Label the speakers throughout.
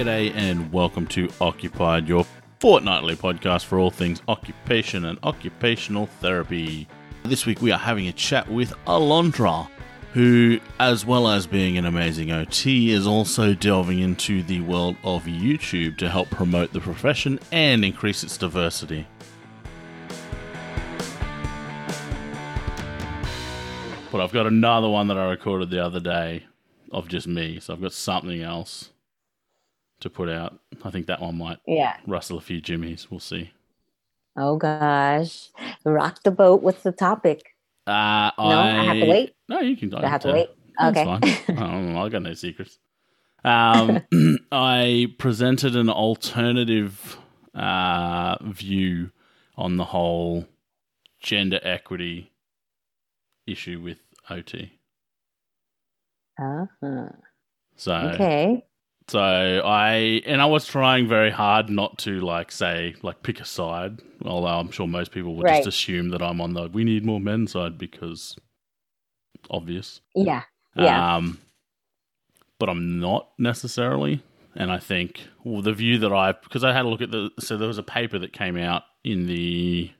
Speaker 1: G'day and welcome to Occupied, your fortnightly podcast for all things occupation and occupational therapy. This week we are having a chat with Alondra, who, as well as being an amazing OT, is also delving into the world of YouTube to help promote the profession and increase its diversity. But I've got another one that I recorded the other day of just me, so I've got something else to put out. I think that one might
Speaker 2: Yeah.
Speaker 1: rustle a few jimmies. We'll see.
Speaker 2: Oh gosh. Rock the boat. What's the topic?
Speaker 1: Uh,
Speaker 2: No, I, have to wait.
Speaker 1: No, you can.
Speaker 2: Do I have to wait? Okay.
Speaker 1: That's fine. I, don't know, I got no secrets. Um, I presented an alternative uh, view on the whole gender equity issue with OT.
Speaker 2: uh-huh.
Speaker 1: So,
Speaker 2: Okay.
Speaker 1: So I and I was trying very hard not to like say like pick a side. Although I'm sure most people would
Speaker 2: Right.
Speaker 1: just assume that I'm on the we need more men side because obvious.
Speaker 2: Yeah. Yeah.
Speaker 1: Um, but I'm not necessarily. And I think well, the view that I, because I had a look at the, so there was a paper that came out in the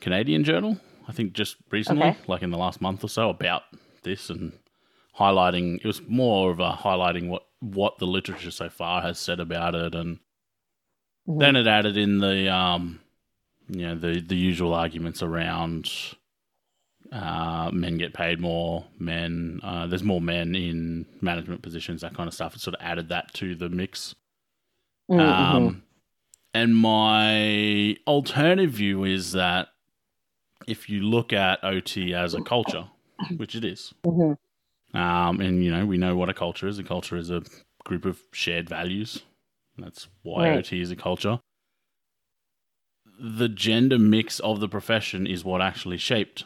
Speaker 1: Canadian Journal, I think just recently,
Speaker 2: Okay.
Speaker 1: like in the last month or so, about this and highlighting. It was more of a highlighting what what the literature so far has said about it, and
Speaker 2: Mhm.
Speaker 1: then it added in the um, you know, the the usual arguments around uh, men get paid more, men uh, there's more men in management positions, that kind of stuff. It sort of added that to the mix.
Speaker 2: Mhm, mhm.
Speaker 1: Um, and my alternative view is that if you look at OT as a culture, which it is,
Speaker 2: Mhm.
Speaker 1: Um, and you know we know what a culture is. A culture is a group of shared values. That's why
Speaker 2: Right.
Speaker 1: OT is a culture. The gender mix of the profession is what actually shaped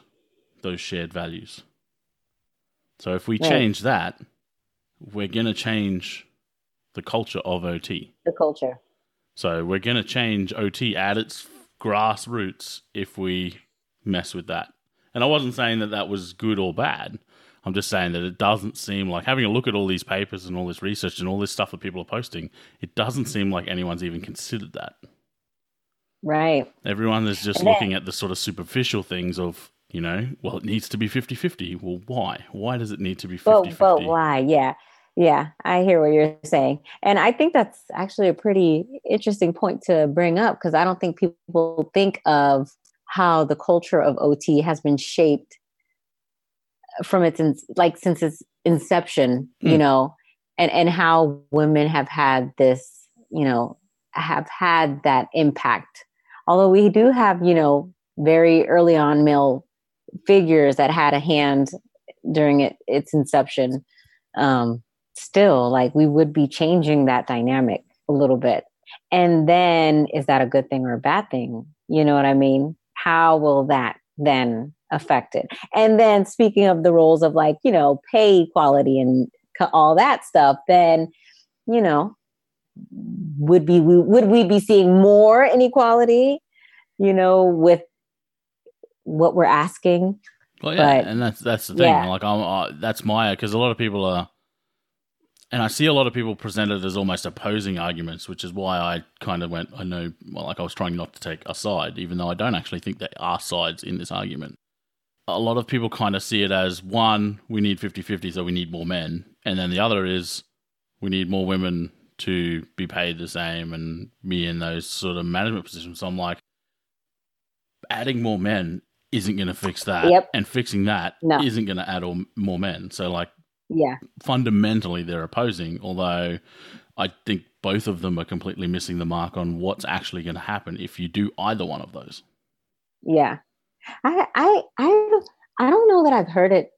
Speaker 1: those shared values. So if we
Speaker 2: Right.
Speaker 1: change that, we're going to change the culture of OT.
Speaker 2: the culture.
Speaker 1: So we're going to change OT at its grassroots if we mess with that. And I wasn't saying that that was good or bad. I'm just saying that it doesn't seem like having a look at all these papers and all this research and all this stuff that people are posting, it doesn't seem like anyone's even considered that.
Speaker 2: Right.
Speaker 1: Everyone is just
Speaker 2: then-
Speaker 1: looking at the sort of superficial things of, you know, well, it needs to be 50 50. Well, why? Why does it need to be 50
Speaker 2: But but
Speaker 1: 50?
Speaker 2: why? Yeah. Yeah, I hear what you're saying. And I think that's actually a pretty interesting point to bring up because I don't think people think of how the culture of OT has been shaped from its in, like since its inception, you
Speaker 1: Mm.
Speaker 2: know, and and how women have had this, you know, have had that impact. Although we do have, you know, very early on male figures that had a hand during it, its inception um, still like we would be changing that dynamic a little bit and then is that a good thing or a bad thing you know what i mean how will that then affect it and then speaking of the roles of like you know pay equality and all that stuff then you know would be we, would we be seeing more inequality you know with what we're asking
Speaker 1: Well, yeah,
Speaker 2: But-
Speaker 1: and that's that's the thing.
Speaker 2: yeah.
Speaker 1: Like, I'm, uh, that's my because a lot of people are, and I see a lot of people presented as almost opposing arguments, which is why I kind of went. I know, well, like I was trying not to take a side, even though I don't actually think there are sides in this argument. A lot of people kind of see it as one, we need 50-50, so we need more men, and then the other is we need more women to be paid the same and be in those sort of management positions. So I'm like, adding more men isn't going to fix that,
Speaker 2: Yep.
Speaker 1: and fixing that
Speaker 2: No.
Speaker 1: not going to add all, more men. So like
Speaker 2: yeah
Speaker 1: fundamentally they're opposing, although I think both of them are completely missing the mark on what's actually going to happen if you do either one of those.
Speaker 2: Yeah. I I I don't I don't know that I've heard it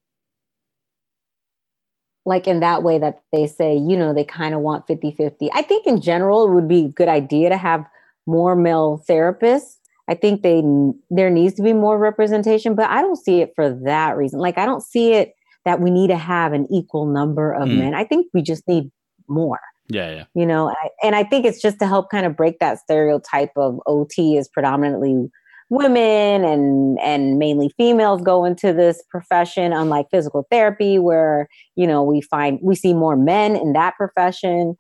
Speaker 2: like in that way that they say, you know, they kind of want 50-50. I think in general it would be a good idea to have more male therapists. I think they there needs to be more representation, but I don't see it for that reason. Like I don't see it that we need to have an equal number of
Speaker 1: Mm.
Speaker 2: men. I think we just need more
Speaker 1: Yeah, yeah.
Speaker 2: you know I, and i think it's just to help kind of break that stereotype of ot is predominantly women and and mainly females go into this profession unlike physical therapy where you know we find we see more men in that profession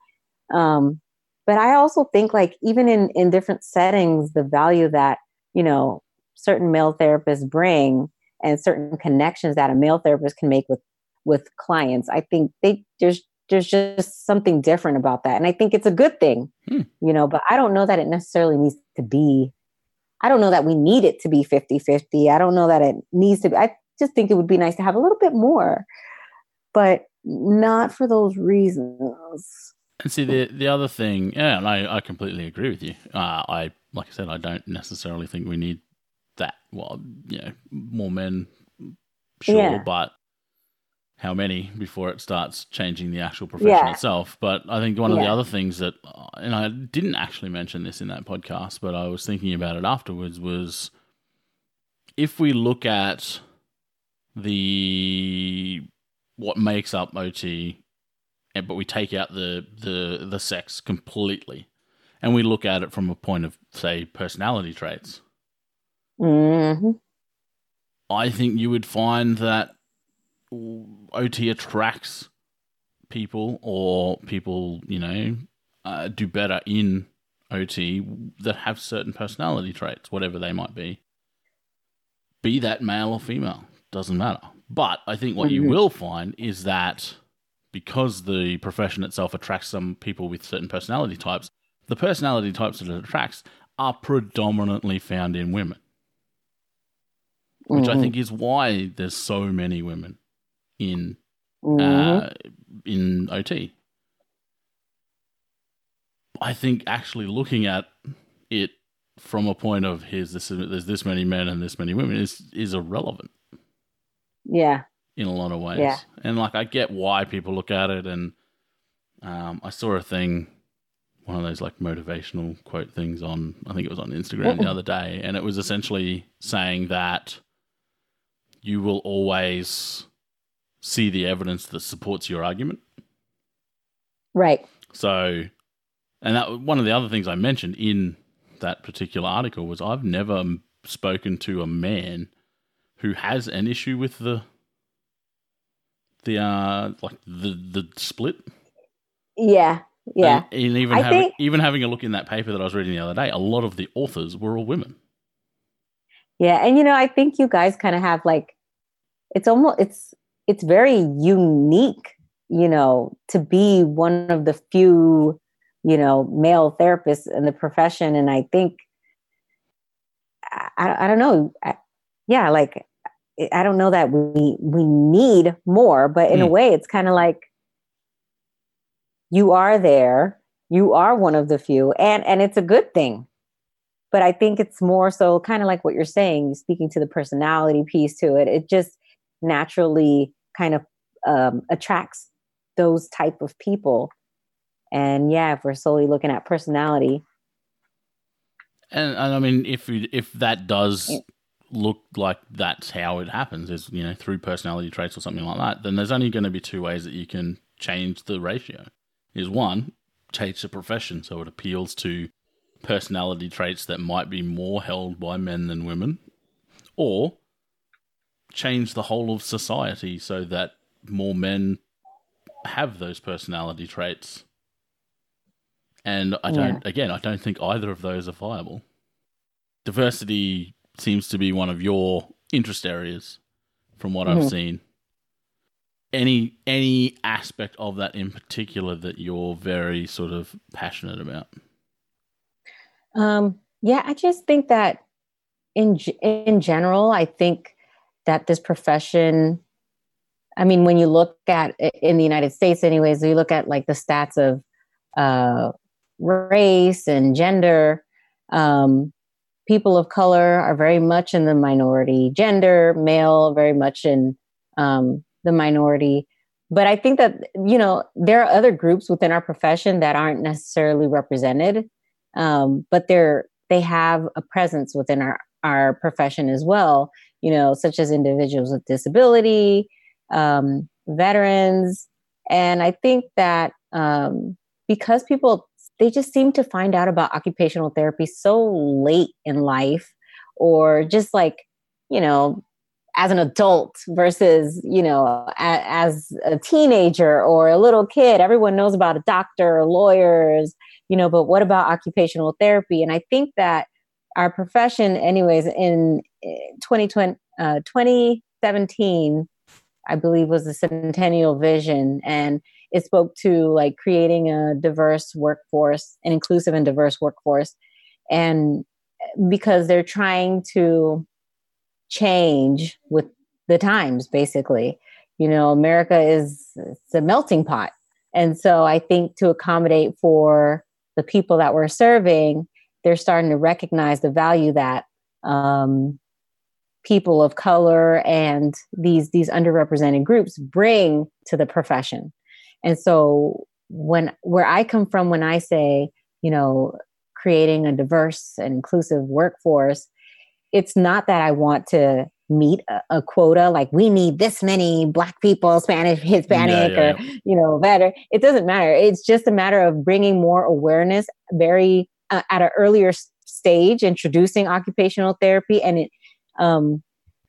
Speaker 2: Um, but I also think like even in in different settings, the value that you know certain male therapists bring and certain connections that a male therapist can make with with clients, I think they there's there's just something different about that, and I think it's a good thing, hmm. you know. But I don't know that it necessarily needs to be. I don't know that we need it to be 50 50. I don't know that it needs to be. I just think it would be nice to have a little bit more, but not for those reasons.
Speaker 1: And see the the other thing, yeah, and I, I completely agree with you. Uh, I like I said, I don't necessarily think we need that. Well, you know, more men, sure, yeah. but how many before it starts changing the actual profession yeah. itself? But I think one of yeah. the other things that, and I didn't actually mention this in that podcast, but I was thinking about it afterwards, was if we look at the what makes up OT but we take out the the the sex completely, and we look at it from a point of say personality traits.
Speaker 2: Mm-hmm.
Speaker 1: I think you would find that OT attracts people, or people you know uh, do better in OT that have certain personality traits, whatever they might be. Be that male or female, doesn't matter. But I think what mm-hmm. you will find is that because the profession itself attracts some people with certain personality types, the personality types that it attracts are predominantly found in women. Which mm-hmm. I think is why there's so many women in mm-hmm. uh, in OT. I think actually looking at it from a point of here's this there's this many men and this many women is is irrelevant.
Speaker 2: Yeah
Speaker 1: in a lot of ways.
Speaker 2: Yeah.
Speaker 1: And like I get why people look at it and um, I saw a thing one of those like motivational quote things on I think it was on Instagram the other day and it was essentially saying that you will always see the evidence that supports your argument.
Speaker 2: Right.
Speaker 1: So and that one of the other things I mentioned in that particular article was I've never spoken to a man who has an issue with the the uh like the the split.
Speaker 2: Yeah, yeah.
Speaker 1: And, and even I having think, even having a look in that paper that I was reading the other day, a lot of the authors were all women.
Speaker 2: Yeah, and you know, I think you guys kind of have like it's almost it's it's very unique, you know, to be one of the few, you know, male therapists in the profession, and I think I, I don't know, I, yeah, like I don't know that we we need more, but in mm. a way, it's kind of like you are there, you are one of the few, and and it's a good thing. But I think it's more so kind of like what you're saying, speaking to the personality piece to it. It just naturally kind of um, attracts those type of people. And yeah, if we're solely looking at personality,
Speaker 1: and, and I mean, if if that does look like that's how it happens is you know through personality traits or something like that then there's only going to be two ways that you can change the ratio. Is one change the profession so it appeals to personality traits that might be more held by men than women or change the whole of society so that more men have those personality traits and i don't yeah. again i don't think either of those are viable diversity seems to be one of your interest areas from what mm-hmm. I've seen. Any any aspect of that in particular that you're very sort of passionate about?
Speaker 2: Um, yeah, I just think that in in general, I think that this profession. I mean, when you look at in the United States, anyways, you look at like the stats of uh, race and gender. Um, people of color are very much in the minority, gender, male, very much in um, the minority. But I think that, you know, there are other groups within our profession that aren't necessarily represented, um, but they're, they have a presence within our, our profession as well, you know, such as individuals with disability, um, veterans. And I think that um, because people they just seem to find out about occupational therapy so late in life or just like you know as an adult versus you know a, as a teenager or a little kid everyone knows about a doctor lawyers you know but what about occupational therapy and i think that our profession anyways in 2020 uh, 2017 i believe was the centennial vision and it spoke to like creating a diverse workforce an inclusive and diverse workforce and because they're trying to change with the times basically. You know america is it's a melting pot and so i think to accommodate for the people that we're serving they're starting to recognize the value that um, people of color and these these underrepresented groups bring to the profession. And so when where i come from when i say you know creating a diverse and inclusive workforce it's not that I want to meet a, a, quota like we need this many black people spanish hispanic yeah, yeah, or yeah. you know better. It doesn't matter. It's just a matter of bringing more awareness very uh, at an earlier stage introducing occupational therapy and it, um,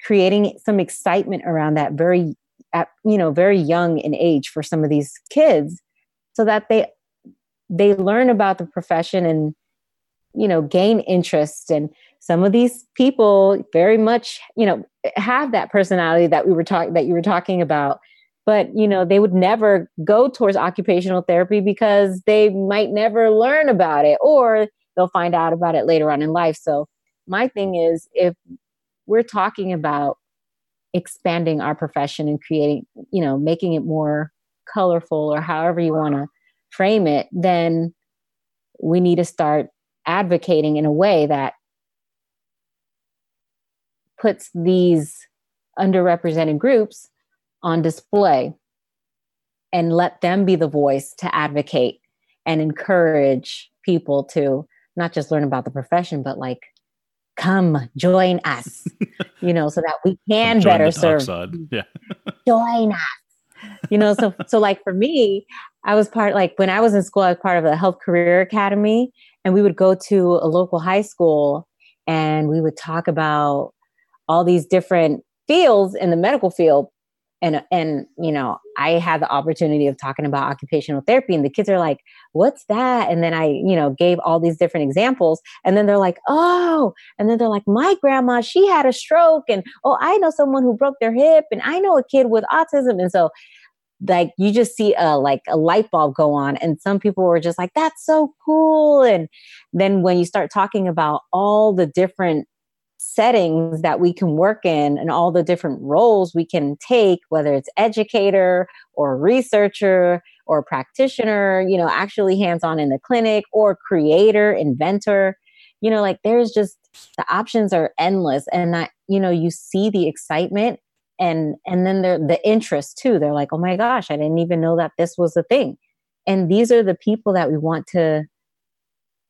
Speaker 2: creating some excitement around that very at, you know very young in age for some of these kids so that they they learn about the profession and you know gain interest. And some of these people very much you know have that personality that we were talking that you were talking about. But you know they would never go towards occupational therapy because they might never learn about it or they'll find out about it later on in life. So my thing is if we're talking about expanding our profession and creating you know making it more colorful or however you want to frame it then we need to start advocating in a way that puts these underrepresented groups on display and let them be the voice to advocate and encourage people to not just learn about the profession but like come join us you know so that we can better serve
Speaker 1: side. yeah.
Speaker 2: Join us you know so so like for me i was part like when i was in school i was part of the health career academy and we would go to a local high school and we would talk about all these different fields in the medical field and and you know i had the opportunity of talking about occupational therapy and the kids are like what's that? And then i you know gave all these different examples. And then they're like oh and then they're like my grandma she had a stroke and oh i know someone who broke their hip and i know a kid with autism. And so like you just see a like a light bulb go on and some people were just like that's so cool. And then when you start talking about all the different settings that we can work in and all the different roles we can take whether it's educator or researcher or practitioner you know actually hands on in the clinic or creator inventor. You know like there's just the options are endless and that you know you see the excitement and and then the the interest too. They're like oh my gosh i didn't even know that this was a thing. And these are the people that we want to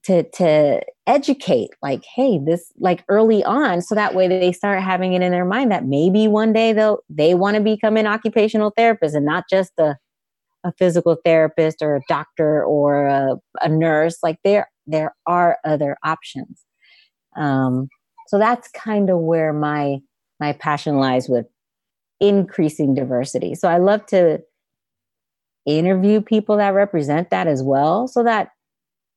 Speaker 2: to to educate like hey this like early on so that way they start having it in their mind that maybe one day they'll they want to become an occupational therapist and not just a a physical therapist or a doctor or a, a nurse like there there are other options um so that's kind of where my my passion lies with increasing diversity. So I love to interview people that represent that as well so that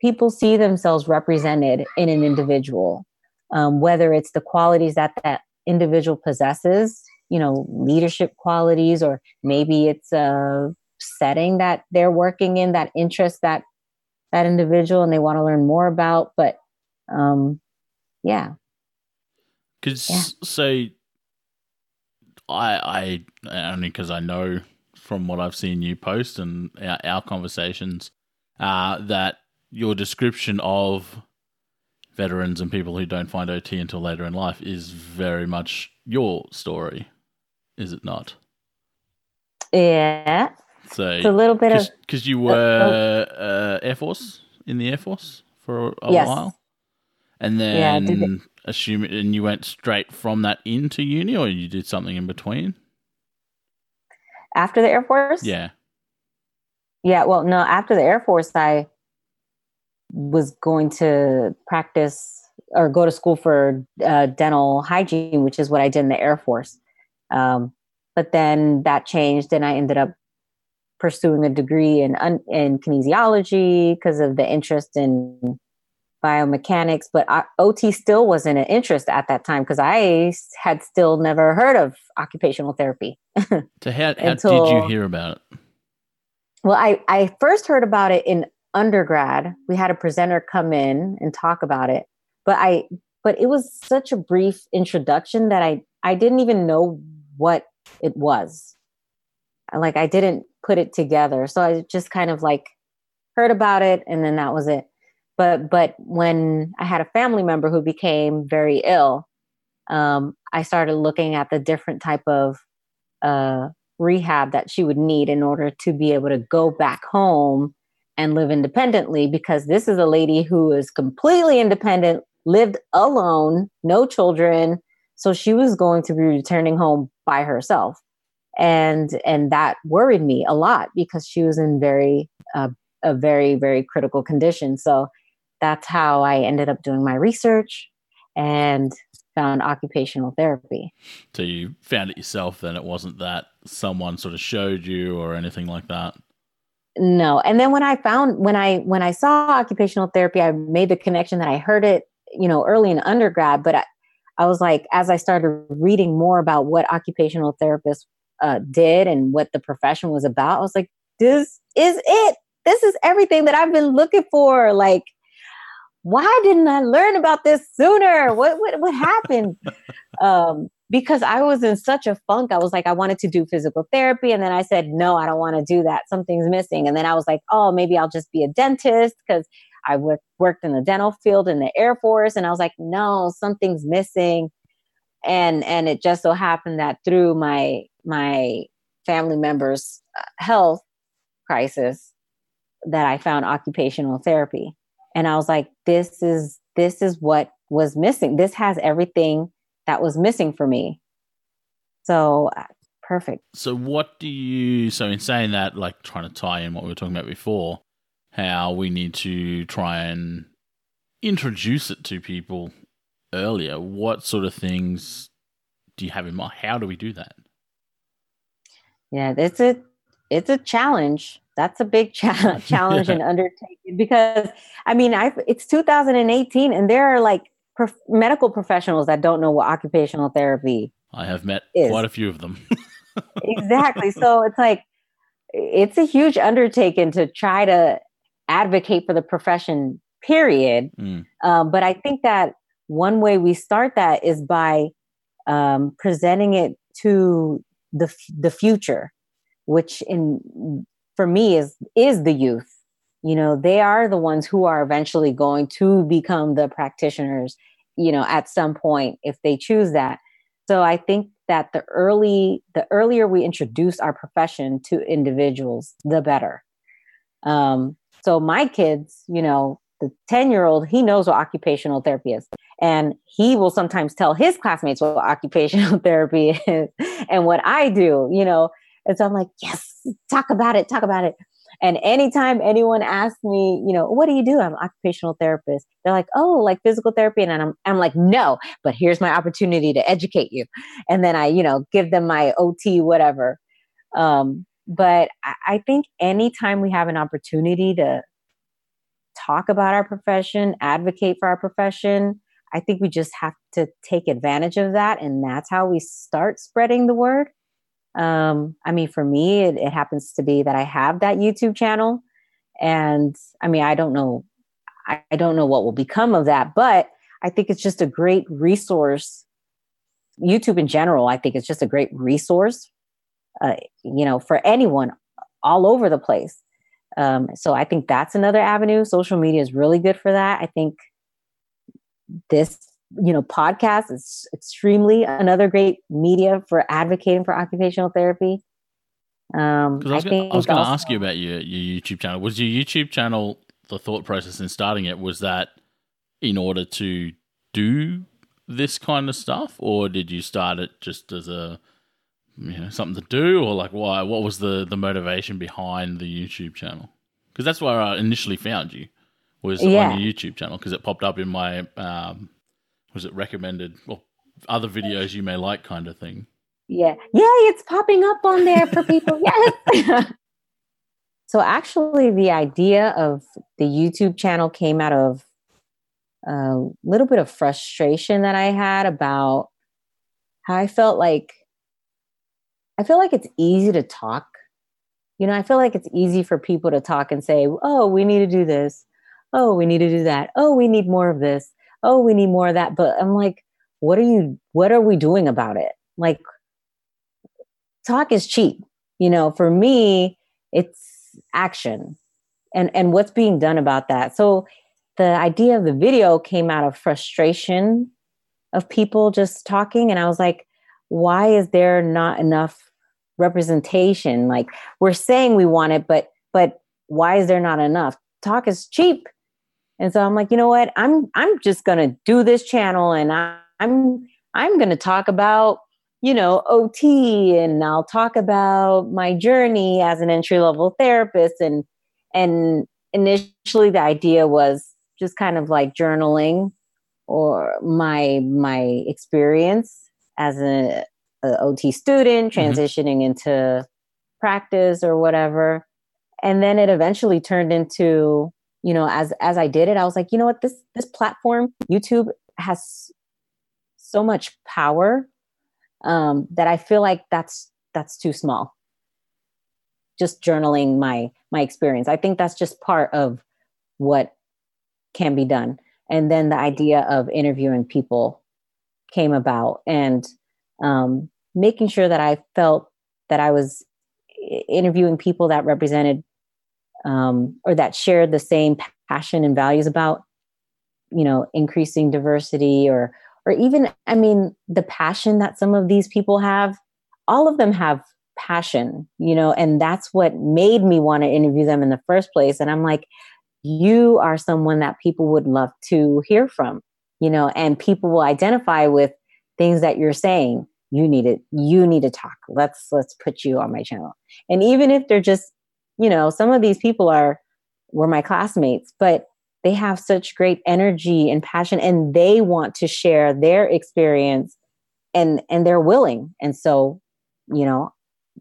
Speaker 2: people see themselves represented in an individual, um, whether it's the qualities that that individual possesses, you know, leadership qualities, or maybe it's a setting that they're working in that interests that that individual and they want to learn more about. But um, yeah.
Speaker 1: Because yeah. so I, I only because I know from what I've seen you post and our, our conversations uh, that your description of veterans and people who don't find OT until later in life is very much your story, is it not?
Speaker 2: Yeah.
Speaker 1: So
Speaker 2: it's a little bit
Speaker 1: cause,
Speaker 2: of
Speaker 1: because you were uh, Air Force in the Air Force for a
Speaker 2: yes.
Speaker 1: while, and then yeah, assume and you went straight from that into uni or you did something in between
Speaker 2: after the air force
Speaker 1: yeah
Speaker 2: yeah well no after the air force i was going to practice or go to school for uh, dental hygiene which is what i did in the air force Um, but then that changed, and I ended up pursuing a degree in in kinesiology because of the interest in biomechanics. But I, OT still wasn't an interest at that time because I had still never heard of occupational therapy.
Speaker 1: so how, how Until, did you hear about it?
Speaker 2: Well, I, I first heard about it in undergrad. We had a presenter come in and talk about it, but I but it was such a brief introduction that I I didn't even know what it was. Like I didn't put it together. So I just kind of like heard about it and then that was it. But but when I had a family member who became very ill, um, I started looking at the different type of uh, rehab that she would need in order to be able to go back home and live independently because this is a lady who is completely independent, lived alone, no children. So she was going to be returning home by herself. And and that worried me a lot because she was in very uh, a very very critical condition. So that's how I ended up doing my research and found occupational therapy.
Speaker 1: So you found it yourself then it wasn't that someone sort of showed you or anything like that?
Speaker 2: No. And then when I found when I when I saw occupational therapy, I made the connection that I heard it, you know, early in undergrad, but I, I was like as I started reading more about what occupational therapists uh, did and what the profession was about, I was like, this is it. This is everything that I've been looking for. Like why didn't I learn about this sooner? What what what happened? um, because I was in such a funk. I was like, I wanted to do physical therapy, and then I said, no, I don't want to do that. Something's missing. And then I was like, oh, maybe I'll just be a dentist because I w- worked in the dental field in the Air Force, and I was like, no, something's missing. And and it just so happened that through my my family members' health crisis, that I found occupational therapy and i was like this is this is what was missing this has everything that was missing for me. So uh, perfect.
Speaker 1: So what do you so in saying that like trying to tie in what we were talking about before how we need to try and introduce it to people earlier what sort of things do you have in mind? How do we do that?
Speaker 2: Yeah it's a it's a challenge. That's a big cha- challenge and undertaking because I mean, I it's 2018 and there are like prof- medical professionals that don't know what occupational therapy.
Speaker 1: I have met is. quite a few of them.
Speaker 2: exactly. So it's like it's a huge undertaking to try to advocate for the profession. Period. Mm. Um, but I think that one way we start that is by um, presenting it to the the future, which in for me is is the youth you know they are the ones who are eventually going to become the practitioners you know at some point if they choose that. So i think that the early the earlier we introduce our profession to individuals the better. Um, so my kids you know the 10 year old he knows what occupational therapy is and he will sometimes tell his classmates what occupational therapy is and what i do you know? And so I'm like, yes, talk about it, talk about it. And anytime anyone asks me, you know, what do you do? I'm an occupational therapist. They're like, oh, like physical therapy. And I'm, I'm like, no, but here's my opportunity to educate you. And then I, you know, give them my OT, whatever. Um, but I, I think anytime we have an opportunity to talk about our profession, advocate for our profession, I think we just have to take advantage of that. And that's how we start spreading the word. Um, I mean, for me, it, it happens to be that I have that YouTube channel, and I mean, I don't know, I, I don't know what will become of that, but I think it's just a great resource. YouTube in general, I think it's just a great resource, uh, you know, for anyone all over the place. Um, so I think that's another avenue. Social media is really good for that. I think this you know, podcast is extremely another great media for advocating for occupational therapy.
Speaker 1: Um, I, I was going to ask you about your, your YouTube channel. Was your YouTube channel the thought process in starting it? Was that in order to do this kind of stuff, or did you start it just as a you know something to do, or like why? What was the the motivation behind the YouTube channel? Because that's where I initially found you was yeah. on your YouTube channel because it popped up in my um, was it recommended or other videos you may like kind of thing?
Speaker 2: Yeah. Yeah, it's popping up on there for people. yes. so actually the idea of the YouTube channel came out of a little bit of frustration that I had about how I felt like I feel like it's easy to talk. You know, I feel like it's easy for people to talk and say, "Oh, we need to do this. Oh, we need to do that. Oh, we need more of this. Oh, we need more of that." But I'm like, what are you what are we doing about it? Like talk is cheap. You know, for me, it's action. And and what's being done about that. So the idea of the video came out of frustration of people just talking and i was like why is there not enough representation like we're saying we want it but but why is there not enough talk is cheap and so i'm like you know what i'm i'm just going to do this channel and I, i'm i'm going to talk about you know ot and i'll talk about my journey as an entry level therapist and and initially the idea was just kind of like journaling or my my experience as a, a OT student mm-hmm. transitioning mm-hmm. into practice or whatever and then it eventually turned into you know as as I did it I was like you know what? This this platform YouTube has so much power um, that I feel like that's that's too small. Just journaling my my experience. I think that's just part of what can be done. And then the idea of interviewing people came about and um, making sure that I felt that I was interviewing people that represented um, or that share the same passion and values about, you know, increasing diversity or or even I mean the passion that some of these people have. All of them have passion, you know, and that's what made me want to interview them in the first place. And I'm like, you are someone that people would love to hear from, you know, and people will identify with things that you're saying. You need it. You need to talk. Let's let's put you on my channel. And even if they're just, you know, some of these people are were my classmates, but they have such great energy and passion and they want to share their experience and and they're willing. And so, you know,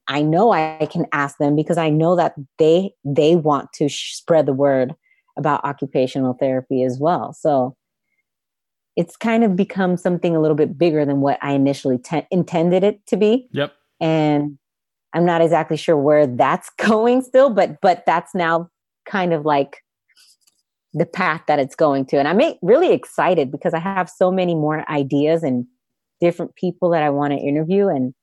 Speaker 2: I know I can ask them because I know that they they want to sh- spread the word about occupational therapy as well. So it's kind of become something a little bit bigger than what I initially te- intended it to be.
Speaker 1: Yep.
Speaker 2: And I'm not exactly sure where that's going still, but but that's now kind of like the path that it's going to. And I'm really excited because I have so many more ideas and different people that I want to interview and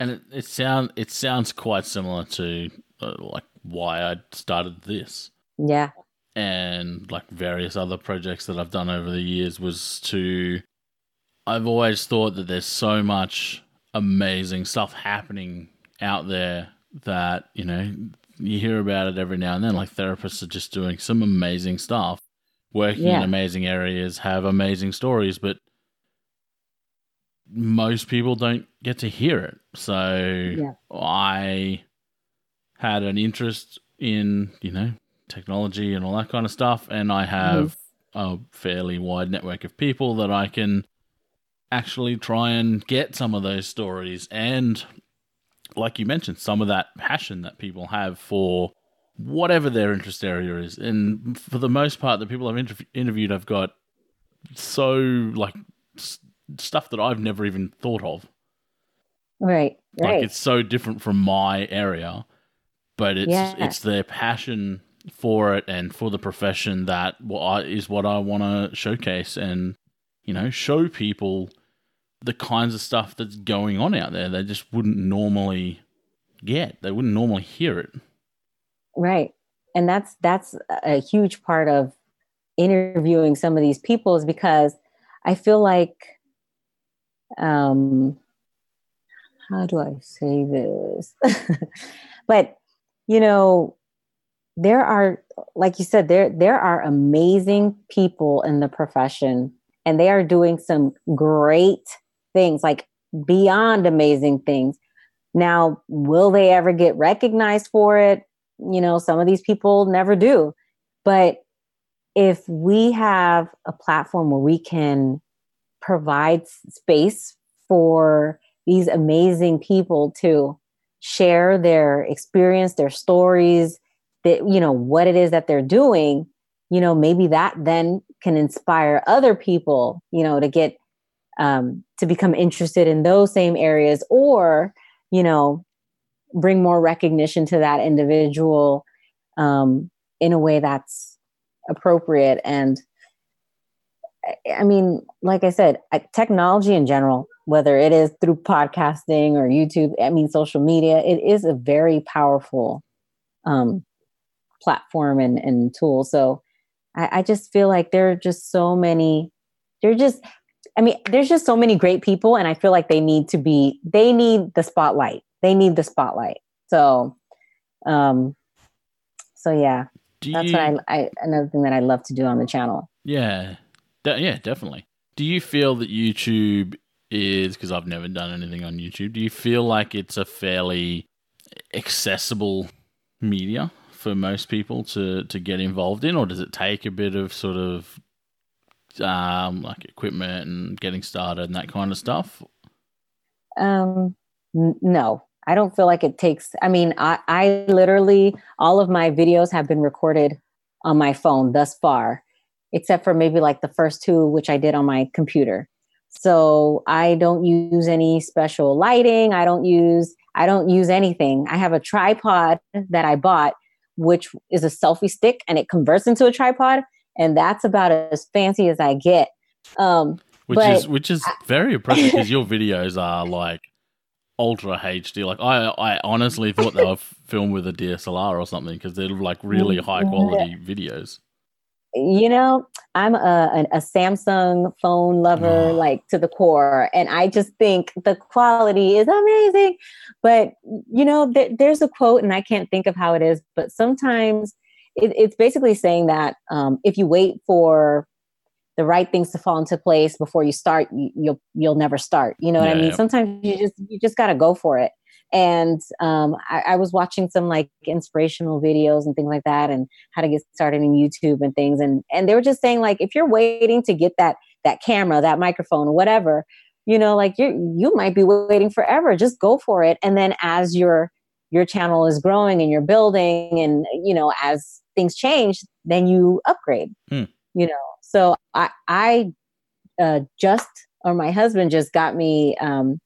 Speaker 1: and it, it sound it sounds quite similar to uh, like why I started this.
Speaker 2: Yeah
Speaker 1: and like various other projects that I've done over the years was to I've always thought that there's so much amazing stuff happening out there that, you know, you hear about it every now and then. Like therapists are just doing some amazing stuff, working yeah. in amazing areas, have amazing stories, but most people don't get to hear it. So yeah. I had an interest in, you know, technology and all that kind of stuff. And I have a fairly wide network of people that I can actually try and get some of those stories and, like you mentioned, some of that passion that people have for whatever their interest area is. And for the most part, the people I've interv- interviewed, I've got so like s- stuff that I've never even thought of.
Speaker 2: Right, right.
Speaker 1: Like it's so different from my area, but it's yeah. it's their passion for it and for the profession that is what I want to showcase and you know show people the kinds of stuff that's going on out there they just wouldn't normally get. They wouldn't normally hear it.
Speaker 2: Right. And that's that's a huge part of interviewing some of these people is because I feel like um how do I say this? But you know there are like you said there there are amazing people in the profession and they are doing some great things like beyond amazing things. Now will they ever get recognized for it? You know some of these people never do. But if we have a platform where we can provide space for these amazing people to share their experience, their stories, that you know what it is that they're doing, you know, maybe that then can inspire other people, you know, to get um, to become interested in those same areas, or you know, bring more recognition to that individual um, in a way that's appropriate and I mean, like I said, technology in general, whether it is through podcasting or YouTube, I mean, social media, it is a very powerful um, platform and, and tool. So I, I just feel like there are just so many, they're just, I mean, there's just so many great people, and I feel like they need to be, they need the spotlight. They need the spotlight. So, um, so yeah, do that's you, what I, I, another thing that I love to do on the channel.
Speaker 1: Yeah. De- yeah, definitely. Do you feel that YouTube is because I've never done anything on YouTube? Do you feel like it's a fairly accessible media for most people to to get involved in, or does it take a bit of sort of um, like equipment and getting started and that kind of stuff?
Speaker 2: Um, n- no, I don't feel like it takes. I mean, I, I literally all of my videos have been recorded on my phone thus far except for maybe like the first two, which I did on my computer. So I don't use any special lighting. I don't use I don't use anything. I have a tripod that I bought, which is a selfie stick, and it converts into a tripod, and that's about as fancy as I get. Um,
Speaker 1: which but, is which is very impressive because your videos are like ultra HD. Like I, I honestly thought they were filmed with a DSLR or something because they're like really high quality videos
Speaker 2: you know, I'm a, a, a Samsung phone lover, like to the core. And I just think the quality is amazing. But, you know, th- there's a quote, and I can't think of how it is, but sometimes it, it's basically saying that um, if you wait for the right things to fall into place before you start, you, will you'll never start. You know what yeah, I mean? Yeah. Sometimes you just you just got to go for it and um, I, I, was watching some like inspirational videos and things like that and how to get started in youtube and things and and they were just saying like if you're waiting to get that that camera that microphone whatever you know like you you might be waiting forever just go for it and then as your your channel is growing and you're building and you know as things change then you upgrade hmm. you know so i i uh, just or my husband just got me um,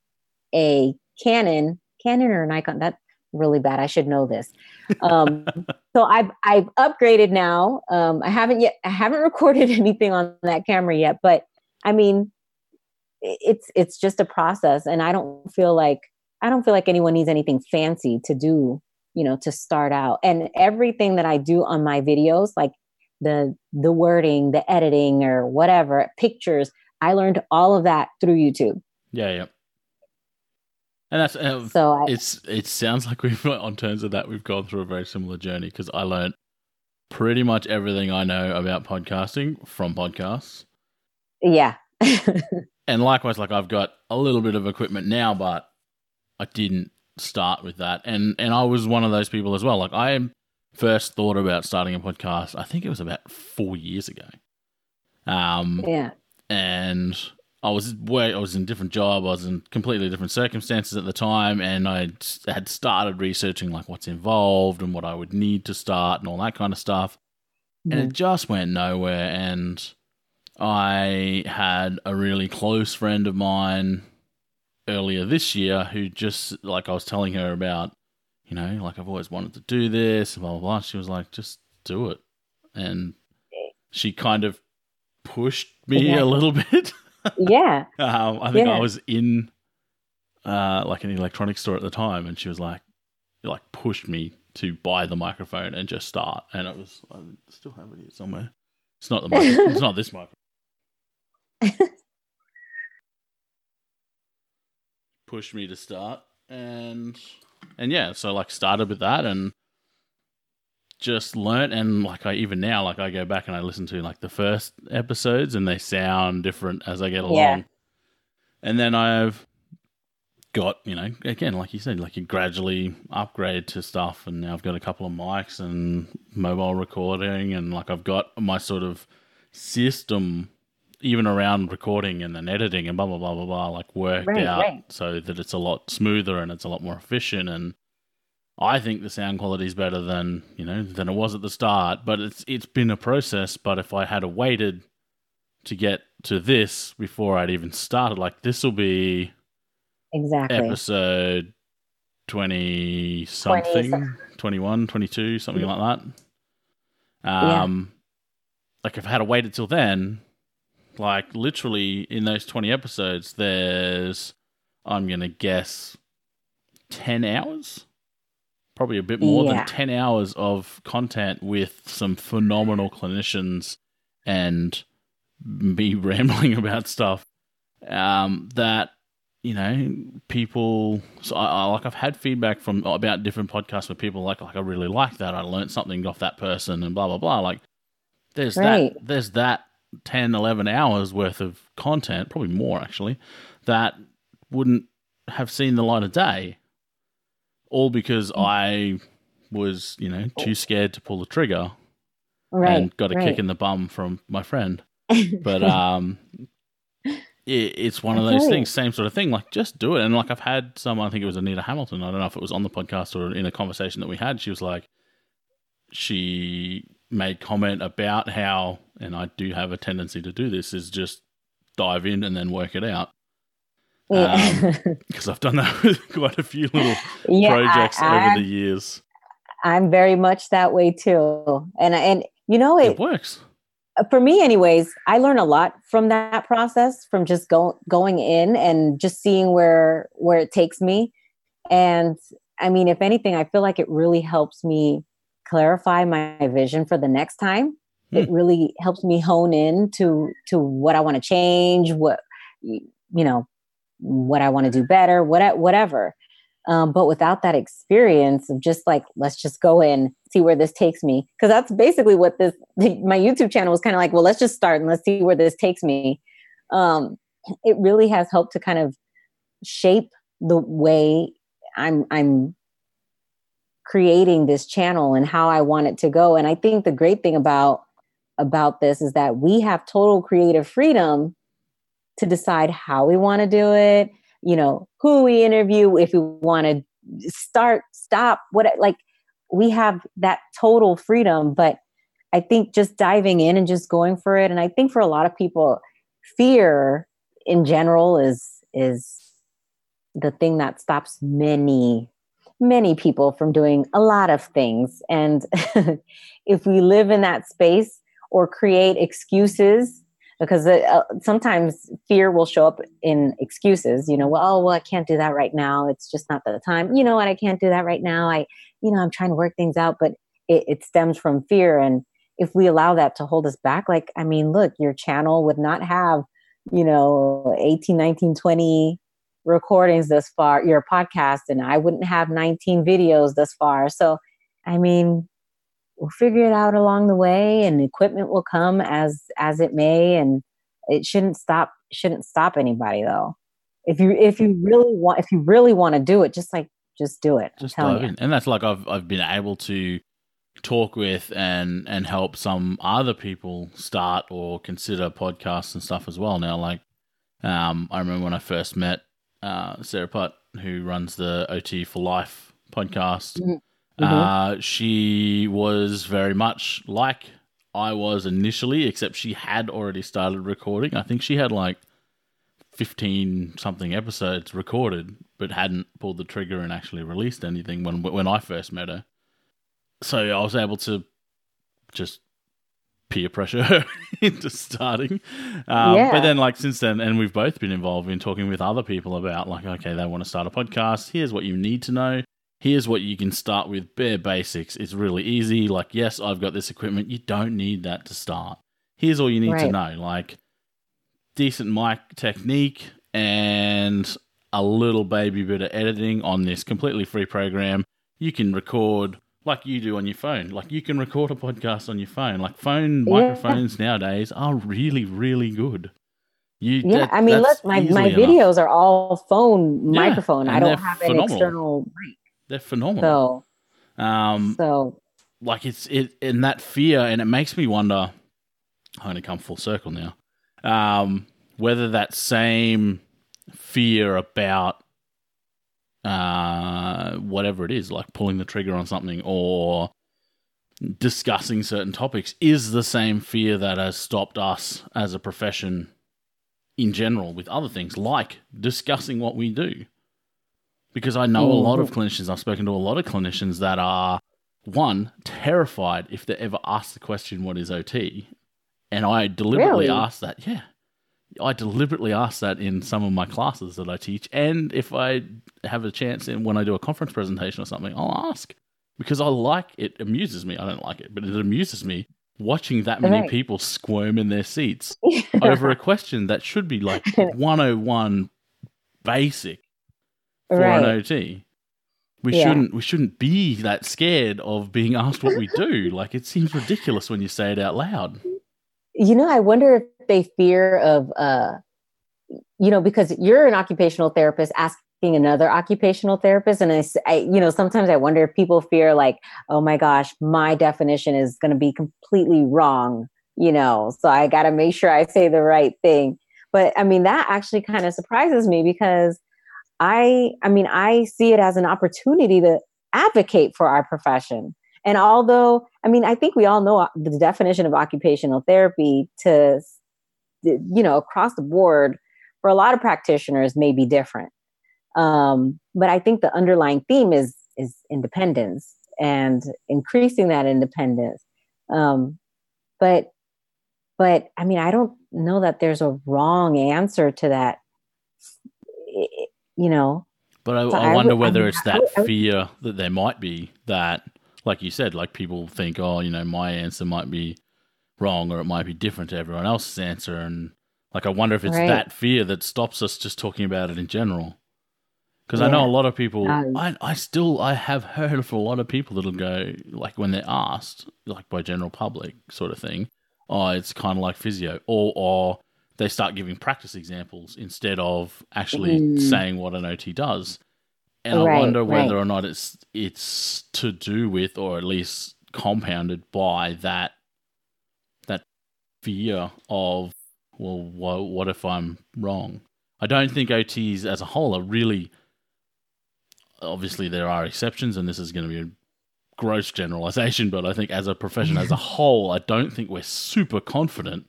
Speaker 2: a canon Canon or Nikon. That's really bad. I should know this. Um, so I've I've upgraded now. Um, I haven't yet. I haven't recorded anything on that camera yet, but I mean, it's it's just a process, and I don't feel like I don't feel like anyone needs anything fancy to do. You know, to start out, and everything that I do on my videos, like the the wording, the editing, or whatever, pictures, I learned all of that through YouTube.
Speaker 1: Yeah, yeah. And that's uh, so. I, it's it sounds like we've on terms of that we've gone through a very similar journey because I learned pretty much everything I know about podcasting from podcasts.
Speaker 2: Yeah.
Speaker 1: and likewise, like I've got a little bit of equipment now, but I didn't start with that, and and I was one of those people as well. Like I first thought about starting a podcast, I think it was about four years ago. Um,
Speaker 2: yeah.
Speaker 1: And I was I was in a different job. I was in completely different circumstances at the time, and I had started researching like what's involved and what I would need to start and all that kind of stuff. Mm. And it just went nowhere. And I had a really close friend of mine earlier this year who just like I was telling her about, you know, like I've always wanted to do this, blah blah blah. She was like, just do it, and she kind of pushed me yeah. a little bit
Speaker 2: yeah.
Speaker 1: Um, I think yeah. I was in uh, like an electronics store at the time, and she was like, like pushed me to buy the microphone and just start. And it was, I still have it here somewhere. It's not the microphone. it's not this microphone. pushed me to start, and and yeah, so like started with that, and just learnt and like I even now like I go back and I listen to like the first episodes and they sound different as I get along. Yeah. And then I've got, you know, again, like you said, like you gradually upgrade to stuff and now I've got a couple of mics and mobile recording and like I've got my sort of system even around recording and then editing and blah blah blah blah blah, like worked
Speaker 2: Right,
Speaker 1: out
Speaker 2: right.
Speaker 1: so that it's a lot smoother and it's a lot more efficient. And I think the sound quality is better than you know than it was at the start. But it's it's been a process. But if I had waited to get to this before I'd even started, like this will be
Speaker 2: Exactly.
Speaker 1: episode 20 something
Speaker 2: 20
Speaker 1: 21 22 something like that um like if i had waited till then like literally in those 20 episodes there's i'm gonna guess 10 hours probably a bit more
Speaker 2: Yeah.
Speaker 1: than 10 hours of content with some phenomenal clinicians and me rambling about stuff um, that you know people so I, I like I've had feedback from about different podcasts where people like like I really like that I learned something off that person and blah blah blah like there's
Speaker 2: Right.
Speaker 1: that there's that 10 11 hours worth of content probably more actually that wouldn't have seen the light of day all because
Speaker 2: Mm.
Speaker 1: I was you know too scared to pull the trigger
Speaker 2: right.
Speaker 1: and got a
Speaker 2: right.
Speaker 1: kick in the bum from my friend but um it, it's one of those
Speaker 2: Okay.
Speaker 1: things same sort of thing like just do it and like i've had some i think it was anita hamilton i don't know if it was on the podcast or in a conversation that we had she was like she made comment about how and i do have a tendency to do this is just dive in and then work it out
Speaker 2: yeah.
Speaker 1: Um, because i've done that with quite a few little
Speaker 2: Yeah,
Speaker 1: projects
Speaker 2: I,
Speaker 1: over the years
Speaker 2: I'm very much that way too. And and you know
Speaker 1: it
Speaker 2: it
Speaker 1: works uh,
Speaker 2: for me anyways, I learn a lot from that process from just go, going in and just seeing where where it takes me. And I mean, if anything, I feel like it really helps me clarify my vision for the next time. It really helps me hone in to to what I want to change, what you know, what I want to do better, what whatever. Um, but without that experience of just like, let's just go in, see where this takes me. Because that's basically what this, my YouTube channel was kind of like, well, let's just start and let's see where this takes me. Um, it really has helped to kind of shape the way I'm, I'm creating this channel and how I want it to go. And I think the great thing about, about this is that we have total creative freedom to decide how we want to do it you know who we interview if we want to start stop what like we have that total freedom but i think just diving in and just going for it and i think for a lot of people fear in general is is the thing that stops many many people from doing a lot of things. And if we live in that space or create excuses because uh, sometimes fear will show up in excuses you know well oh well i can't do that right now. It's just not the time. You know what? I can't do that right now. I you know i'm trying to work things out. But it, it stems from fear. And if we allow that to hold us back like i mean look your channel would not have you know 18 19 20 recordings thus far your podcast and i wouldn't have 19 videos thus far so i mean we'll figure it out along the way and equipment will come as as it may and it shouldn't stop shouldn't stop anybody though if you if you really want if you really want to do it just like just do it
Speaker 1: just
Speaker 2: I'm telling
Speaker 1: dive
Speaker 2: you.
Speaker 1: in. And that's like I've I've been able to talk with and and help some other people start or consider podcasts and stuff as well. Now, like um, I remember when I first met uh, Sarah Putt, who runs the OT for Life podcast.
Speaker 2: Mhm.
Speaker 1: Uh, she was very much like I was initially, except she had already started recording. I think she had like 15 something episodes recorded, but hadn't pulled the trigger and actually released anything when when I first met her. So I was able to just peer pressure into starting. Um,
Speaker 2: Yeah.
Speaker 1: But then, like, since then, and we've both been involved in talking with other people about, like, okay, they want to start a podcast. Here's what you need to know. Here's what you can start with bare basics. It's really easy. Like, yes, I've got this equipment. You don't need that to start. Here's all you need to know. Like, decent mic technique and a little baby bit of editing on this completely free program. You can record like you do on your phone. Like you can record a podcast on your phone. Like phone
Speaker 2: Yeah.
Speaker 1: microphones nowadays are really, really good. You,
Speaker 2: yeah
Speaker 1: that-
Speaker 2: i mean look my, my
Speaker 1: easily enough.
Speaker 2: videos are all phone
Speaker 1: Yeah,
Speaker 2: microphone i don't have an external mic
Speaker 1: They're phenomenal.
Speaker 2: so
Speaker 1: um,
Speaker 2: so
Speaker 1: like it's it in that fear, and it makes me wonder. I'm to come full circle now. um, whether that same fear about uh, whatever it is, like pulling the trigger on something or discussing certain topics, is the same fear that has stopped us as a profession in general with other things, like discussing what we do. Because I know a lot of clinicians, I've spoken to a lot of clinicians that are, one, terrified if they're ever asked the question, What is OT? And I deliberately
Speaker 2: Really?
Speaker 1: ask that, yeah. I deliberately ask that in some of my classes that I teach, and if I have a chance in when I do a conference presentation or something, I'll ask because I like it. Amuses me. I don't like it, but it amuses me watching that many
Speaker 2: Right.
Speaker 1: people squirm in their seats over a question that should be like 101 basic for an
Speaker 2: right.
Speaker 1: OT. We
Speaker 2: Yeah.
Speaker 1: shouldn't we shouldn't be that scared of being asked what we do. like it seems ridiculous when you say it out loud.
Speaker 2: You know, I wonder if they fear of, uh, you know, because you're an occupational therapist asking another occupational therapist, and I, you know, sometimes I wonder if people fear like, oh my gosh, my definition is going to be completely wrong, you know, so I got to make sure I say the right thing. But I mean, that actually kind of surprises me because I, I mean, I see it as an opportunity to advocate for our profession. And although, I mean, I think we all know the definition of occupational therapy to, you know, across the board for a lot of practitioners may be different. Um, but I think the underlying theme is is independence and increasing that independence. Um, but but I mean, I don't know that there's a wrong answer to that. You know,
Speaker 1: But I,
Speaker 2: So
Speaker 1: I
Speaker 2: I
Speaker 1: wonder
Speaker 2: would- I
Speaker 1: whether
Speaker 2: mean,
Speaker 1: it's that
Speaker 2: I
Speaker 1: fear that there might be that, like you said, like people think, oh, you know, my answer might be wrong or it might be different to everyone else's answer. And like, I wonder if it's
Speaker 2: Right.
Speaker 1: that fear that stops us just talking about it in general. Because I know a lot of people,
Speaker 2: Um,
Speaker 1: I, I still, I have heard of a lot of people that'll go, like when they're asked, like by general public sort of thing, oh, it's kind of like physio, or, or they start giving practice examples instead of actually
Speaker 2: Mm.
Speaker 1: saying what an OT does. And I wonder whether
Speaker 2: right.
Speaker 1: or not it's it's to do with, or at least compounded by that that fear of, well, wha- what if I'm wrong? I don't think OTs as a whole are really. Obviously, there are exceptions, and this is going to be a gross generalization, but I think as a profession as a whole, I don't think we're super confident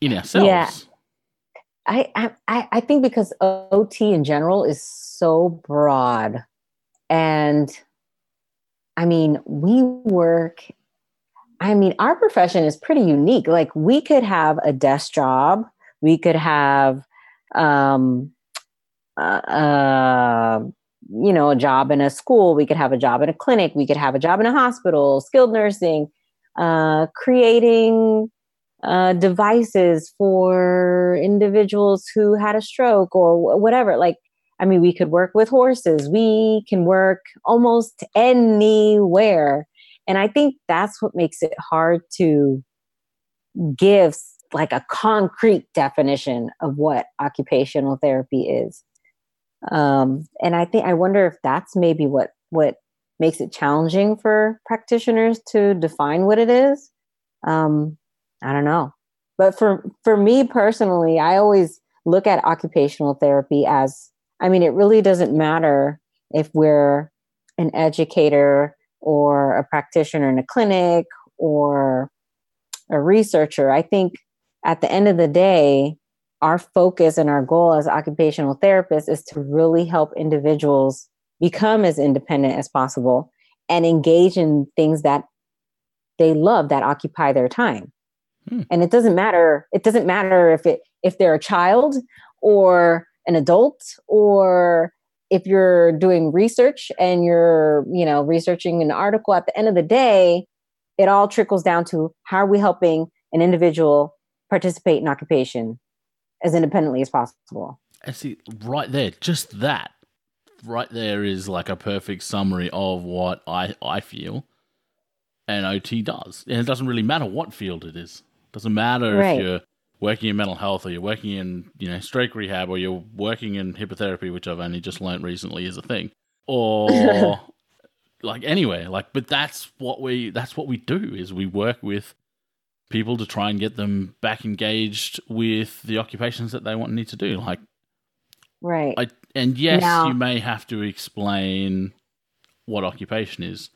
Speaker 1: in ourselves.
Speaker 2: Yeah. I, I- I think because OT in general is so broad, and I mean we work. I mean our profession is pretty unique. Like we could have a desk job, we could have, um, uh, uh, you know, a job in a school. We could have a job in a clinic. We could have a job in a hospital, skilled nursing, uh, creating uh, devices for individuals who had a stroke or whatever. Like, I mean, we could work with horses. We can work almost anywhere. And I think that's what makes it hard to give like a concrete definition of what occupational therapy is. Um, and I think I wonder if that's maybe what what makes it challenging for practitioners to define what it is. Um, I don't know. But for for me personally, I always look at occupational therapy as I mean, it really doesn't matter if we're an educator or a practitioner in a clinic or a researcher. I think at the end of the day, our focus and our goal as occupational therapists is to really help individuals become as independent as possible and engage in things that they love that occupy their time
Speaker 1: Hmm.
Speaker 2: and it doesn't matter it doesn't matter if it if they're a child or an adult or if you're doing research and you're you know researching an article at the end of the day it all trickles down to how are we helping an individual participate in occupation as independently as possible
Speaker 1: And see, right there, just that, right there is like a perfect summary of what I, I feel an OT does. And it doesn't really matter what field it is. Doesn't matter
Speaker 2: Right.
Speaker 1: if you're working in mental health or you're working in, you know, stroke rehab or you're working in hippotherapy, which I've only just learned recently is a thing. Or like anywhere. Like but that's what we that's what we do is we work with people to try and get them back engaged with the occupations that they want and need to do. Like,
Speaker 2: right.
Speaker 1: I, and yes,
Speaker 2: Now-
Speaker 1: you may have to explain what occupation is.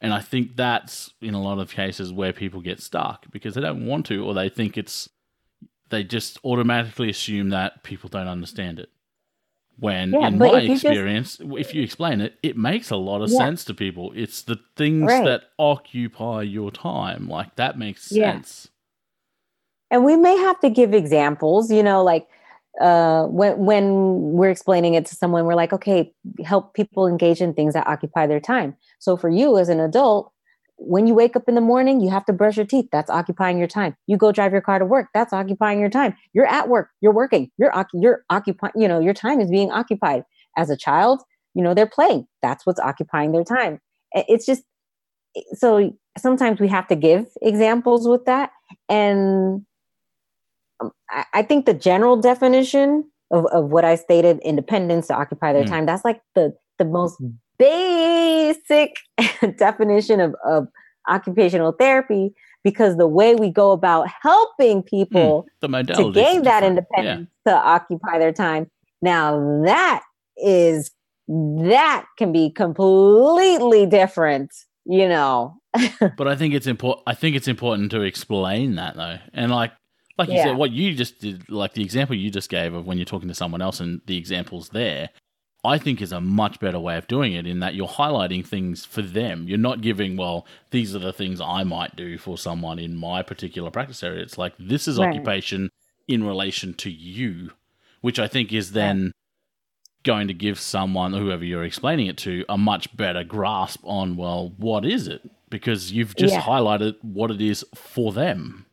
Speaker 1: And I think that's in a lot of cases where people get stuck because they don't want to, or they think it's, they just automatically assume that people don't understand it. When
Speaker 2: Yeah,
Speaker 1: in my
Speaker 2: you just-
Speaker 1: experience, if you explain it, it makes a lot of
Speaker 2: Yeah.
Speaker 1: sense to people. It's the things
Speaker 2: Right.
Speaker 1: that occupy your time. Like that makes
Speaker 2: Yeah.
Speaker 1: sense.
Speaker 2: and we may have to give examples you know like uh, when when we're explaining it to someone we're like okay help people engage in things that occupy their time. So for you as an adult when you wake up in the morning you have to brush your teeth. That's occupying your time. You go drive your car to work. That's occupying your time. You're at work. You're working. You're you're occupying you know your time is being occupied. As a child you know they're playing. That's what's occupying their time. It's just so sometimes we have to give examples with that. And I, I think the general definition of, of what I stated, independence to occupy their
Speaker 1: Mm.
Speaker 2: time, that's like the the most basic definition of, of occupational therapy because the way we go about helping people
Speaker 1: The
Speaker 2: to gain that independence to occupy their time, now that is that can be completely different, you know.
Speaker 1: But I think it's important. I think it's important to explain that though, and like, like you
Speaker 2: Yeah.
Speaker 1: said, what you just did, like the example you just gave of when you're talking to someone else, and the examples there, I think is a much better way of doing it. In that you're highlighting things for them. You're not giving, well, these are the things I might do for someone in my particular practice area. It's like this is
Speaker 2: Right.
Speaker 1: occupation in relation to you, which I think is then. Going to give someone, whoever you're explaining it to, a much better grasp on, well, what is it? Because you've just
Speaker 2: Yeah.
Speaker 1: highlighted what it is for them.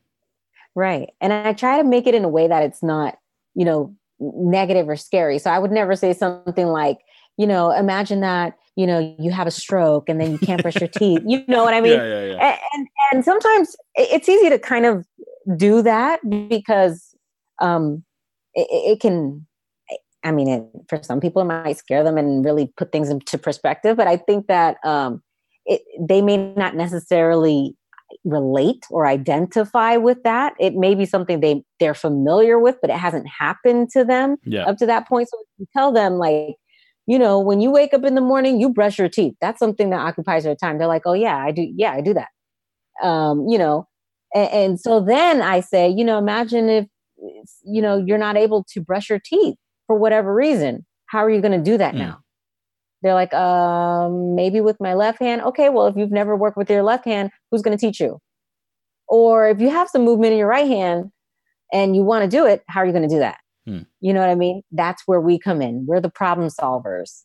Speaker 2: Right. And I try to make it in a way that it's not, you know, negative or scary. So I would never say something like, you know, imagine that, you know, you have a stroke and then you can't brush your teeth. You know what I mean?
Speaker 1: yeah, yeah.
Speaker 2: and, and and sometimes it's easy to kind of do that because um it, it can i mean it, for some people it might scare them and really put things into perspective but i think that um it, they may not necessarily relate or identify with that it may be something they they're familiar with but it hasn't happened to them
Speaker 1: Yeah.
Speaker 2: up to that point. So you tell them like, you know, when you wake up in the morning, you brush your teeth. That's something that occupies their time. They're like, oh yeah, I do. Yeah, I do that. Um, you know, and, and so then I say, you know, imagine if you know you're not able to brush your teeth for whatever reason. How are you going to do that
Speaker 1: Mm.
Speaker 2: now? They're like, um, maybe with my left hand. Okay, well, if you've never worked with your left hand, who's going to teach you? Or if you have some movement in your right hand and you want to do it, how are you going to do that? You know what I mean? That's where we come in. We're the problem solvers.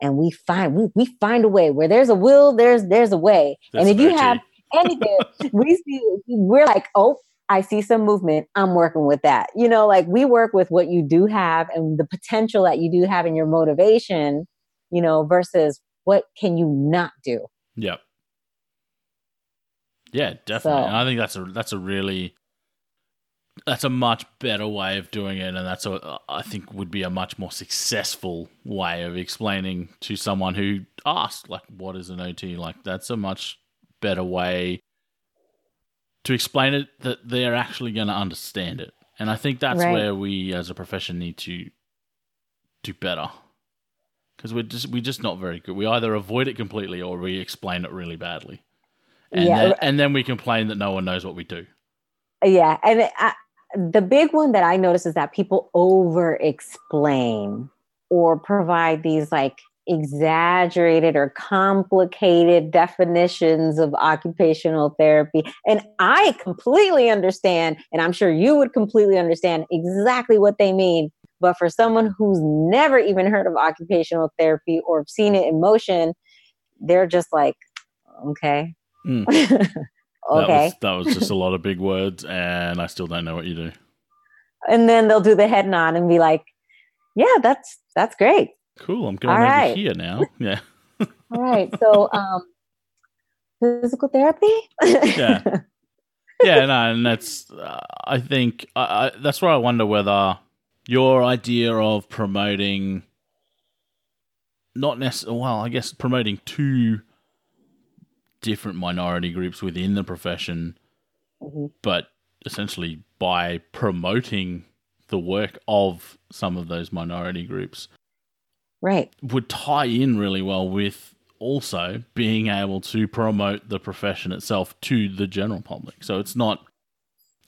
Speaker 2: And we find we, we find a way. Where there's a will, there's there's a way.
Speaker 1: That's
Speaker 2: and if you have anything, we see we're like, oh, I see some movement. I'm working with that. You know, like we work with what you do have and the potential that you do have in your motivation, you know, versus what can you not do?
Speaker 1: Yep. Yeah, definitely.
Speaker 2: So-
Speaker 1: I think that's a that's a really that's a much better way of doing it, and that's a I think would be a much more successful way of explaining to someone who asked like, "What is an OT?" Like that's a much better way to explain it that they're actually going to understand it, and I think that's
Speaker 2: Right.
Speaker 1: where we as a profession need to do better because we're just we're just not very good. We either avoid it completely or we explain it really badly, and
Speaker 2: Yeah.
Speaker 1: then, and then we complain that no one knows what we do.
Speaker 2: Yeah, and I, the big one that I notice is that people over explain or provide these like exaggerated or complicated definitions of occupational therapy. And I completely understand, and I'm sure you would completely understand exactly what they mean. But for someone who's never even heard of occupational therapy or seen it in motion, they're just like, okay.
Speaker 1: Mm.
Speaker 2: okay.
Speaker 1: That was, that was just a lot of big words, and I still don't know what you do.
Speaker 2: and then they'll do the head nod and be like, "Yeah, that's that's great.
Speaker 1: Cool. I'm going
Speaker 2: All
Speaker 1: over
Speaker 2: right.
Speaker 1: here now. Yeah.
Speaker 2: All right, so um, physical therapy.
Speaker 1: Yeah. yeah, no, and that's uh, I think I, I, that's where I wonder whether your idea of promoting not necessarily well, I guess promoting two different minority groups within the profession
Speaker 2: Mhm.
Speaker 1: but essentially by promoting the work of some of those minority groups
Speaker 2: Right.
Speaker 1: would tie in really well with also being able to promote the profession itself to the general public. So it's not.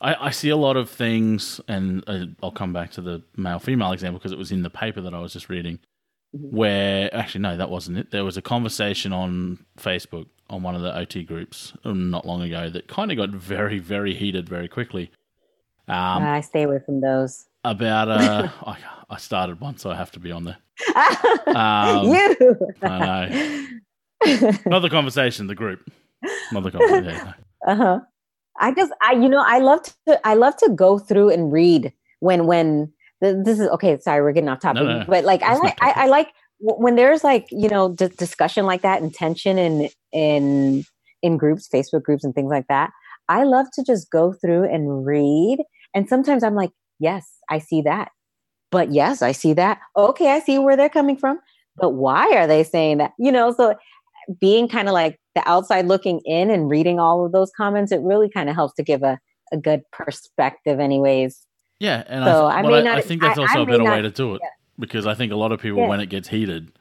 Speaker 1: I, I see a lot of things, and uh, I'll come back to the male female example because it was in the paper that I was just reading.
Speaker 2: Mhm.
Speaker 1: Where actually, no, that wasn't it. There was a conversation on Facebook on one of the OT groups um, not long ago that kind of got very, very heated very quickly. Um,
Speaker 2: I stay away from those.
Speaker 1: about uh, I, I started one, so I have to be on there. Um,
Speaker 2: you.
Speaker 1: I know. Not the conversation, the group. Not the conversation. Yeah, no.
Speaker 2: uh-huh i just i you know i love to i love to go through and read when when this is okay sorry we're getting off topic
Speaker 1: No, no,
Speaker 2: but like i like I, I like when there's like you know d- discussion like that and tension in in in groups facebook groups and things like that i love to just go through and read and sometimes i'm like yes i see that but yes i see that. Okay i see where they're coming from but why are they saying that? You know so being kind of like the outside looking in and reading all of those comments, it really kind of helps to give a, a good perspective, anyways.
Speaker 1: Yeah, and
Speaker 2: So,
Speaker 1: I,
Speaker 2: I may
Speaker 1: I, I think that's also
Speaker 2: I
Speaker 1: a better
Speaker 2: not-
Speaker 1: way to do it
Speaker 2: yeah.
Speaker 1: because I think a lot of people,
Speaker 2: Yeah.
Speaker 1: when it gets heated,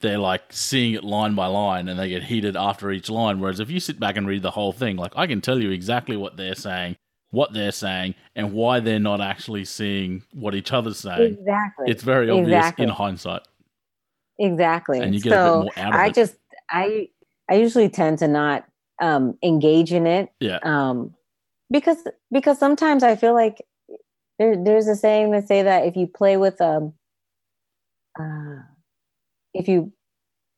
Speaker 1: they're like seeing it line by line and they get heated after each line. Whereas if you sit back and read the whole thing, like I can tell you exactly what they're saying, what they're saying, and why they're not actually seeing what each other's saying.
Speaker 2: Exactly.
Speaker 1: It's very obvious
Speaker 2: Exactly.
Speaker 1: in hindsight,
Speaker 2: exactly.
Speaker 1: and you get a bit more out of
Speaker 2: I
Speaker 1: it.
Speaker 2: just I I usually tend to not um, engage in it
Speaker 1: yeah,
Speaker 2: um, because because sometimes I feel like there, there's a saying that say that if you play with um uh, if you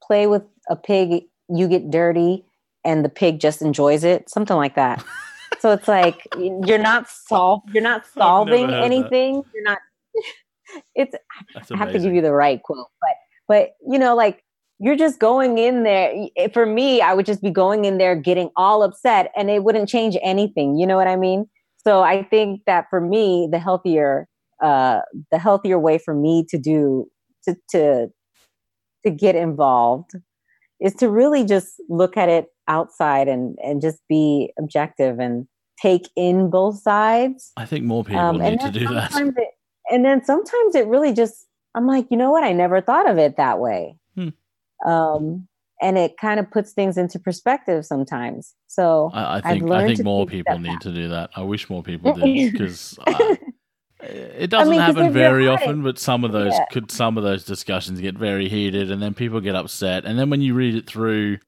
Speaker 2: play with a pig, you get dirty, and the pig just enjoys it, something like that. so it's like you're not sol- you're not solving
Speaker 1: heard that.
Speaker 2: anything. You're not. It's I have to give you the right quote, but but you know, like you're just going in there. For me, I would just be going in there getting all upset, and it wouldn't change anything. You know what I mean? So I think that for me, the healthier, uh, the healthier way for me to do to to to get involved is to really just look at it outside and and just be objective and take in both sides
Speaker 1: I think more people
Speaker 2: um,
Speaker 1: need to do that.
Speaker 2: It, and then sometimes it really just, I'm like, you know what? I never thought of it that way. Um, and it kind of puts things into perspective sometimes. So
Speaker 1: I, I think I think more people need to do that. I wish more people did because it doesn't
Speaker 2: I mean,
Speaker 1: happen very often. But some of those
Speaker 2: Yeah.
Speaker 1: could some of those discussions get very heated, and then people get upset. And then when you read it through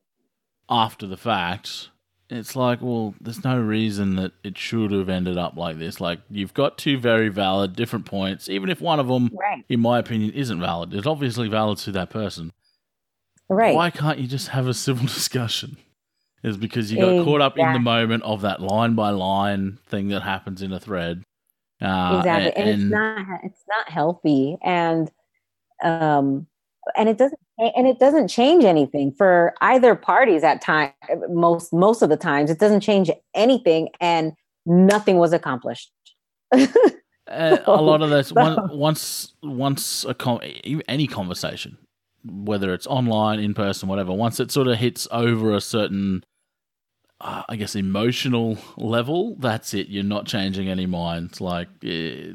Speaker 1: after the fact, it's like, well, there's no reason that it should have ended up like this. Like you've got two very valid different points, even if one of them,
Speaker 2: right,
Speaker 1: in my opinion, isn't valid. It's obviously valid to that person.
Speaker 2: Right,
Speaker 1: Why can't you just have a civil discussion? Is because you got caught up in the moment of that line by line thing that happens in a thread. Uh,
Speaker 2: exactly.
Speaker 1: and,
Speaker 2: And, it's not, it's not healthy. And, um, and it doesn't, and it doesn't change anything for either parties at time. Most, most of the times it doesn't change anything and nothing was accomplished.
Speaker 1: Uh, a lot of those
Speaker 2: So-
Speaker 1: once once a con- any conversation, whether it's online, in person, whatever, once it sort of hits over a certain, uh, I guess, emotional level, that's it. You're not changing any minds. Like eh,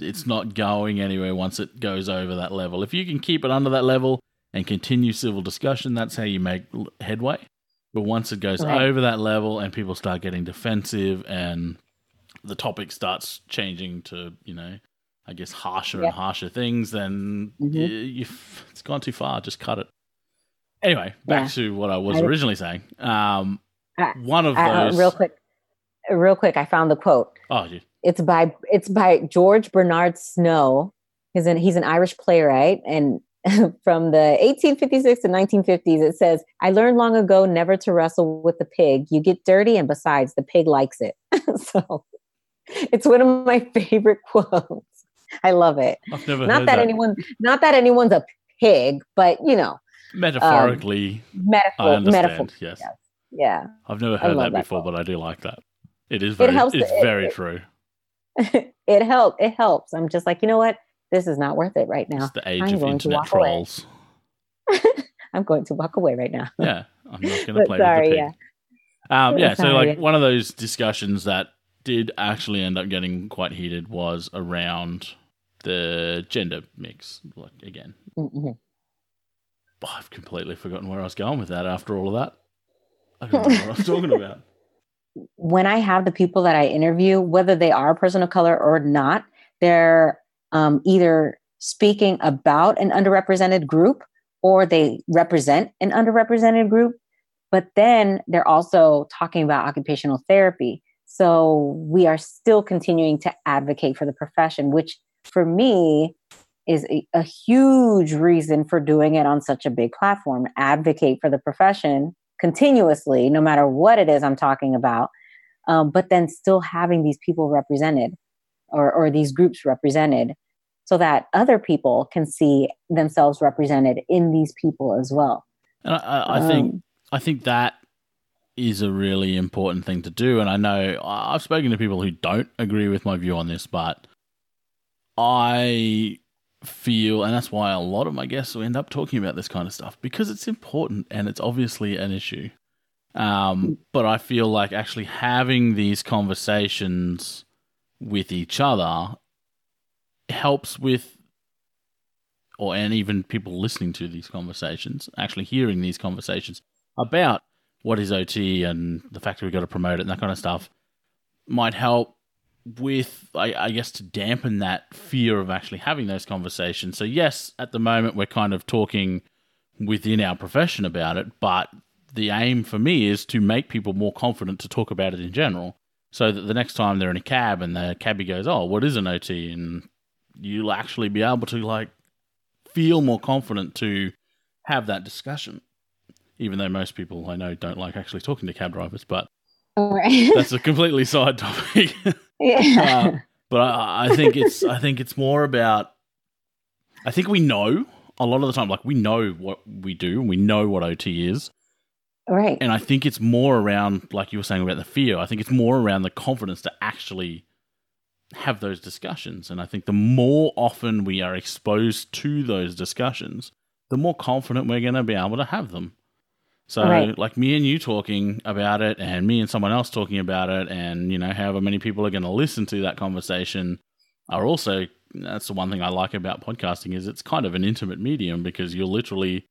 Speaker 1: it's not going anywhere once it goes over that level. If you can keep it under that level and continue civil discussion, that's how you make headway. But once it goes
Speaker 2: Right.
Speaker 1: over that level and people start getting defensive and the topic starts changing to, you know, I guess harsher
Speaker 2: Yeah.
Speaker 1: and harsher things, then
Speaker 2: Mhm.
Speaker 1: y you've, it's gone too far. Just cut it. Anyway, back
Speaker 2: Yeah.
Speaker 1: to what I was
Speaker 2: I-
Speaker 1: originally saying. Um, one of
Speaker 2: Uh,
Speaker 1: those.
Speaker 2: real quick, real quick. I found the quote.
Speaker 1: Oh, you-
Speaker 2: It's by it's by George Bernard Shaw. He's an he's an Irish playwright, and from the 1856 to 1950s, it says, "I learned long ago never to wrestle with the pig. You get dirty, and besides, the pig likes it." so, it's one of my favorite quotes. I love it.
Speaker 1: I've never
Speaker 2: Not
Speaker 1: heard
Speaker 2: that,
Speaker 1: that.
Speaker 2: anyone, not that anyone's a pig, but you know,
Speaker 1: Metaphorically, I
Speaker 2: metaphor, metaphor.
Speaker 1: Yes.
Speaker 2: yes. Yeah.
Speaker 1: I've never heard that
Speaker 2: that
Speaker 1: before,
Speaker 2: quote.
Speaker 1: but I do like that. It is very, it
Speaker 2: helps
Speaker 1: it's
Speaker 2: it-
Speaker 1: very
Speaker 2: it-
Speaker 1: true.
Speaker 2: it helps. It helps. I'm just like, you know what? This is not worth it right now.
Speaker 1: It's the age
Speaker 2: I'm
Speaker 1: of internet trolls.
Speaker 2: I'm going to walk away right now.
Speaker 1: Yeah, I'm not going to play
Speaker 2: sorry,
Speaker 1: with the pig.
Speaker 2: yeah.
Speaker 1: Um, yeah, so like one of those discussions that did actually end up getting quite heated was around the gender mix. Like again, mm-hmm. oh, I've completely forgotten where I was going with that. After all of that, I don't know what I was talking about.
Speaker 2: When I have the people that I interview, whether they are a person of color or not, they're um, either speaking about an underrepresented group or they represent an underrepresented group. But then they're also talking about occupational therapy. So we are still continuing to advocate for the profession, which for me is a, a, huge reason for doing it on such a big platform. Advocate for the profession continuously, no matter what it is I'm talking about, um, but then still having these people represented or, or these groups represented so that other people can see themselves represented in these people as well.
Speaker 1: And I, I um, think I think that is a really important thing to do. And I know I've spoken to people who don't agree with my view on this, but I feel, and that's why a lot of my guests will end up talking about this kind of stuff because it's important and it's obviously an issue. Um, but I feel like actually having these conversations with each other helps with, or and even people listening to these conversations, actually hearing these conversations about what is OT and the fact that we've got to promote it and that kind of stuff might help with, I, I, guess, to dampen that fear of actually having those conversations. So, yes, at the moment, we're kind of talking within our profession about it, but the aim for me is to make people more confident to talk about it in general. So that the next time they're in a cab and the cabbie goes, Oh, what is an OT? And you'll actually be able to, like, feel more confident to have that discussion. Even though most people I know don't like actually talking to cab drivers, but Right. That's a completely side topic. yeah. Uh, but I, I think it's I think it's more about I think we know a lot of the time, like we know what we do and we know what OT is.
Speaker 2: Right.
Speaker 1: And I think it's more around, like you were saying about the fear, I think it's more around the confidence to actually have those discussions. And I think the more often we are exposed to those discussions, the more confident we're going to be able to have them. So, right. like me and you talking about it, and me and someone else talking about it, and you know, however many people are going to listen to that conversation are also. That's the one thing I like about podcasting is it's kind of an intimate medium because you're literally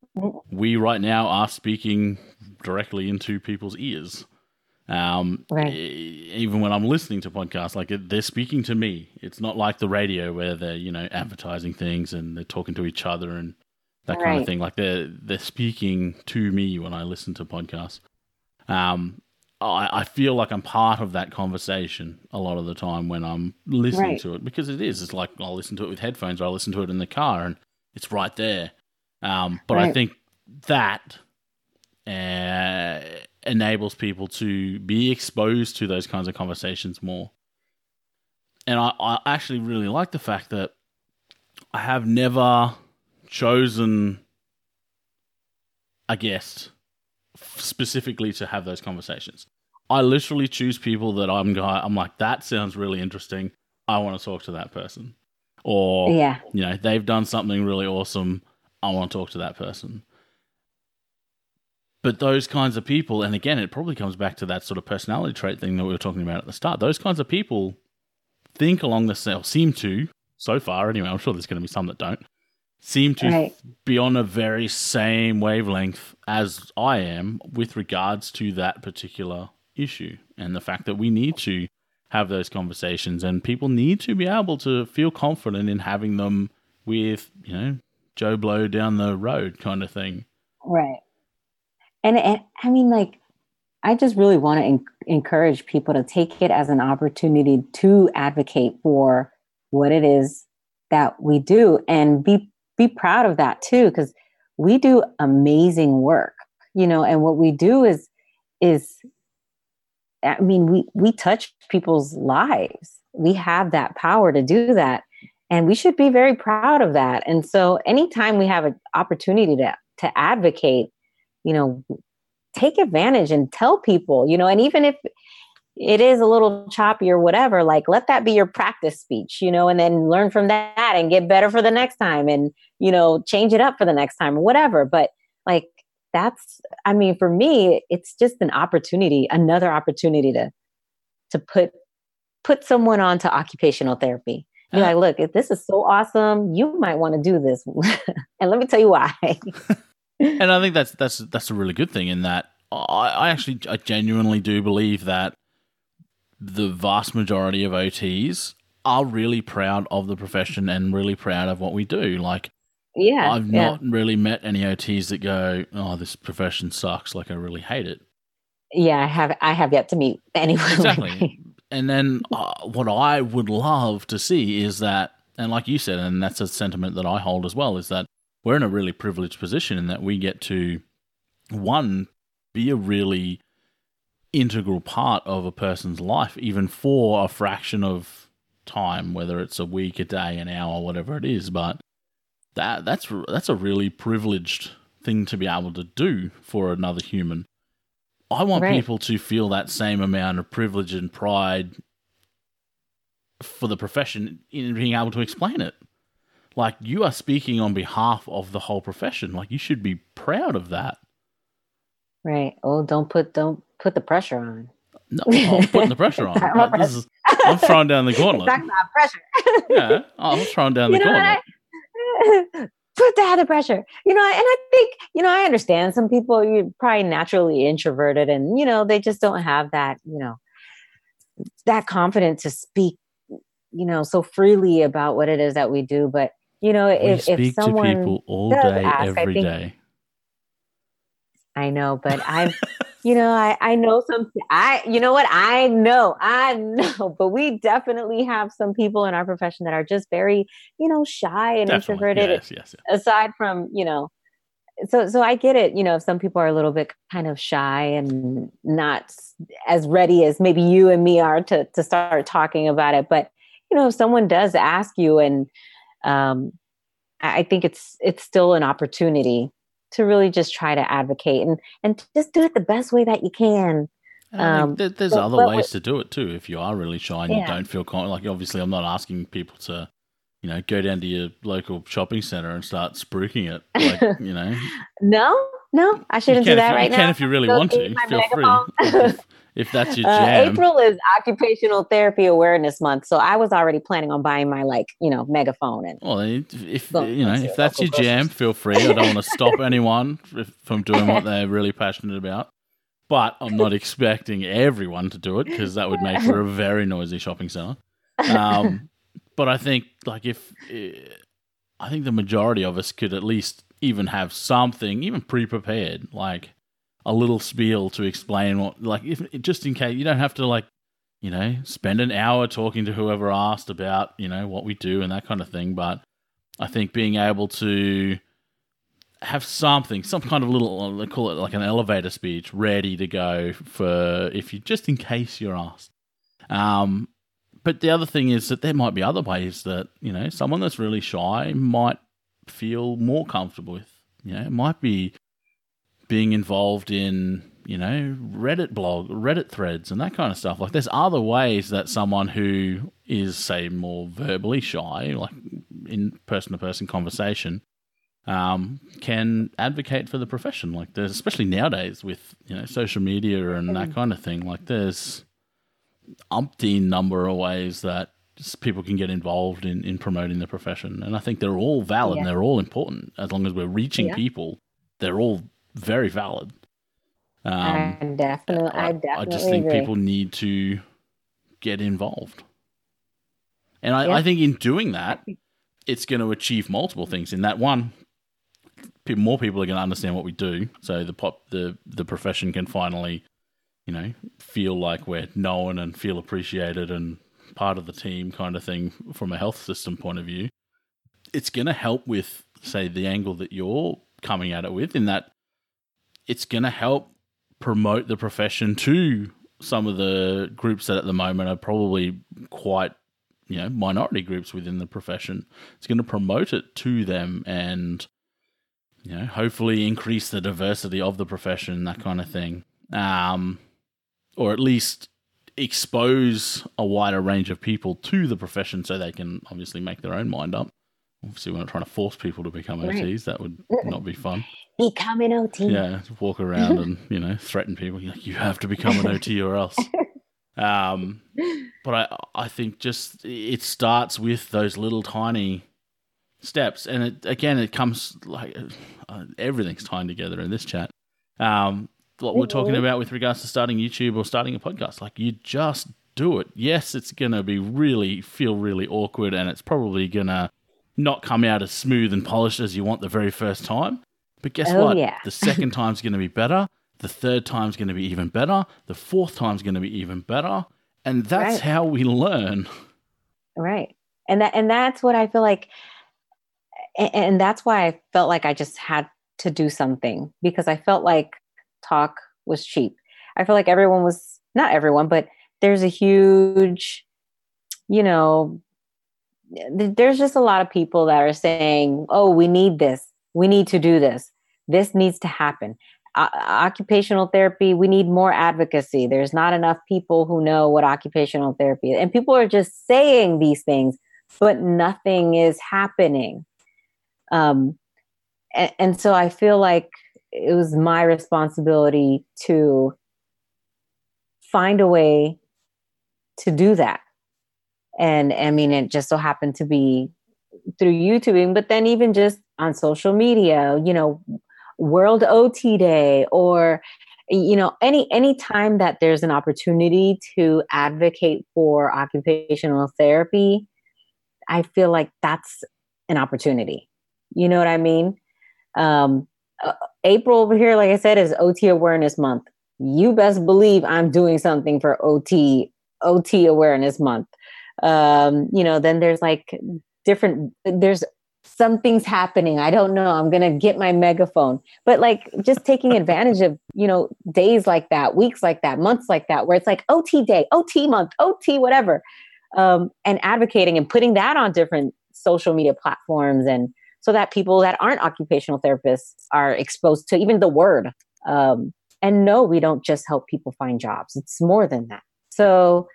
Speaker 1: we right now are speaking directly into people's ears. Um, right. even when I'm listening to podcasts, like they're speaking to me. It's not like the radio where they're you know advertising things and they're talking to each other and that right. kind of thing. Like they're they're speaking to me when I listen to podcasts. Um, I, I feel like I'm part of that conversation a lot of the time when I'm listening right. to it because it is. It's like I'll listen to it with headphones or I'll listen to it in the car and it's right there. Um, but right. I think that uh, enables people to be exposed to those kinds of conversations more. And I, I actually really like the fact that I have never chosen a guest specifically to have those conversations. I literally choose people that I'm guy. I'm like that sounds really interesting. I want to talk to that person, or yeah, you know they've done something really awesome. I want to talk to that person. But those kinds of people, and again, it probably comes back to that sort of personality trait thing that we were talking about at the start. Those kinds of people think along the same, seem to so far anyway. I'm sure there's going to be some that don't seem to right. be on a very same wavelength as I am with regards to that particular issue and the fact that we need to have those conversations and people need to be able to feel confident in having them with, you know, Joe Blow down the road kind of thing.
Speaker 2: Right. And, and I mean, like, I just really want to en- encourage people to take it as an opportunity to advocate for what it is that we do and be be proud of that too because we do amazing work you know and what we do is is i mean we we touch people's lives. We have that power to do that and we should be very proud of that. And so anytime we have an opportunity to to advocate you know take advantage and tell people you know and even if it is a little choppy or whatever, like let that be your practice speech, you know, and then learn from that and get better for the next time and, you know, change it up for the next time or whatever. But like that's i mean for me it's just an opportunity another opportunity to to put put someone on to occupational therapy. You're uh, like look if this is so awesome you might want to do this. And let me tell you why.
Speaker 1: And i think that's that's that's a really good thing in that i, I actually i genuinely do believe that the vast majority of ots are really proud of the profession and really proud of what we do like
Speaker 2: yeah.
Speaker 1: I've
Speaker 2: yeah.
Speaker 1: not really met any OTs that go, "Oh, this profession sucks." Like I really hate it.
Speaker 2: Yeah, I have. I have yet to meet anyone.
Speaker 1: Exactly. And then uh, what I would love to see is that, and like you said, and that's a sentiment that I hold as well, is that we're in a really privileged position in that we get to one be a really integral part of a person's life, even for a fraction of time, whether it's a week, a day, an hour, whatever it is. But that that's that's a really privileged thing to be able to do for another human. I want right. people to feel that same amount of privilege and pride for the profession in being able to explain it. Like you are speaking on behalf of the whole profession. Like you should be proud of that.
Speaker 2: Right. Oh, don't put don't put the pressure on.
Speaker 1: No, I'm putting the pressure on. Uh, is, I'm throwing down the gauntlet.
Speaker 2: Talking about pressure.
Speaker 1: yeah, I'm throwing down the you know gauntlet.
Speaker 2: put that the pressure you know and i think you know i understand some people you're probably naturally introverted and you know they just don't have that you know that confidence to speak you know so freely about what it is that we do but you know
Speaker 1: we
Speaker 2: if, if someone
Speaker 1: to people all day ask, every I think, day.
Speaker 2: I know but i've you know, I, I know some, I, you know what? I know, I know, but we definitely have some people in our profession that are just very, you know, shy and definitely. introverted.
Speaker 1: Yes, yes, yes.
Speaker 2: Aside from, you know, so, so I get it. You know, some people are a little bit kind of shy and not as ready as maybe you and me are to, to start talking about it. But, you know, if someone does ask you and, um, I think it's, it's still an opportunity to really just try to advocate and and just do it the best way that you can.
Speaker 1: Um, there's but, other but, ways to do it too. If you are really shy and yeah. you don't feel confident, like obviously, I'm not asking people to, you know, go down to your local shopping center and start spruiking it. Like, you know,
Speaker 2: no, no, I shouldn't do that
Speaker 1: you,
Speaker 2: right
Speaker 1: you
Speaker 2: now.
Speaker 1: can if you really want to. Feel free if that's your uh, jam.
Speaker 2: Uh, April is Occupational Therapy Awareness Month, so I was already planning on buying my like you know megaphone and.
Speaker 1: Well, if, if you know if that's your jam, feel free. I don't want to stop anyone from doing what they're really passionate about, but I'm not expecting everyone to do it because that would make for a very noisy shopping center. Um, but I think like if I think the majority of us could at least even have something even pre-prepared like a little spiel to explain what, like, if just in case you don't have to like, you know, spend an hour talking to whoever asked about, you know, what we do and that kind of thing. But I think being able to have something, some kind of little, they call it like an elevator speech, ready to go for if you just in case you're asked. Um, but the other thing is that there might be other ways that you know someone that's really shy might feel more comfortable with. You know, it might be being involved in you know Reddit blog, Reddit threads, and that kind of stuff. Like, there's other ways that someone who is, say, more verbally shy, like in person to person conversation, um, can advocate for the profession. Like, there's especially nowadays with you know social media and that kind of thing. Like, there's umpteen number of ways that people can get involved in, in promoting the profession. And I think they're all valid yeah. and they're all important as long as we're reaching yeah. people. They're all very valid.
Speaker 2: Um, I definitely, I, I definitely. I
Speaker 1: just think
Speaker 2: agree.
Speaker 1: people need to get involved, and I, yeah. I think in doing that, it's going to achieve multiple things. In that one, more people are going to understand what we do, so the pop, the the profession can finally, you know, feel like we're known and feel appreciated and part of the team, kind of thing, from a health system point of view. It's going to help with, say, the angle that you're coming at it with, in that it's going to help promote the profession to some of the groups that at the moment are probably quite you know minority groups within the profession. It's going to promote it to them and you know hopefully increase the diversity of the profession that kind of thing. Um or at least expose a wider range of people to the profession so they can obviously make their own mind up Obviously, we're not trying to force people to become right. OTs. That would not be fun.
Speaker 2: Become an OT.
Speaker 1: Yeah, walk around and you know threaten people. Like, you have to become an OT or else. Um, but I I think just it starts with those little tiny steps, and it again it comes like uh, everything's tying together in this chat. Um, what we're talking mm-hmm. about with regards to starting YouTube or starting a podcast, like you just do it. Yes, it's gonna be really feel really awkward, and it's probably gonna not come out as smooth and polished as you want the very first time. But guess oh, what?
Speaker 2: Yeah.
Speaker 1: the second time's going to be better. The third time's going to be even better. The fourth time's going to be even better. And that's right. how we learn.
Speaker 2: Right. And that and that's what I feel like and, and that's why I felt like I just had to do something because I felt like talk was cheap. I feel like everyone was not everyone, but there's a huge, you know, there's just a lot of people that are saying, "Oh, we need this. We need to do this. This needs to happen." Uh, occupational therapy, we need more advocacy. There's not enough people who know what occupational therapy is. And people are just saying these things, but nothing is happening. Um, and, and so I feel like it was my responsibility to find a way to do that. And I mean, it just so happened to be through YouTubing, but then even just on social media, you know, World OT Day or you know any any time that there's an opportunity to advocate for occupational therapy i feel like that's an opportunity. You know what i mean? Um, uh, april over here like i said is ot awareness month. You best believe i'm doing something for ot ot awareness month um, you know then there's like different there's something's happening. I don't know. I'm gonna get my megaphone. But like just taking advantage of you know days like that weeks like that months like that where it's like ot day ot month ot whatever. Um, and advocating and putting that on different social media platforms and so that people that aren't occupational therapists are exposed to even the word. Um, and no we don't just help people find jobs. It's more than that. So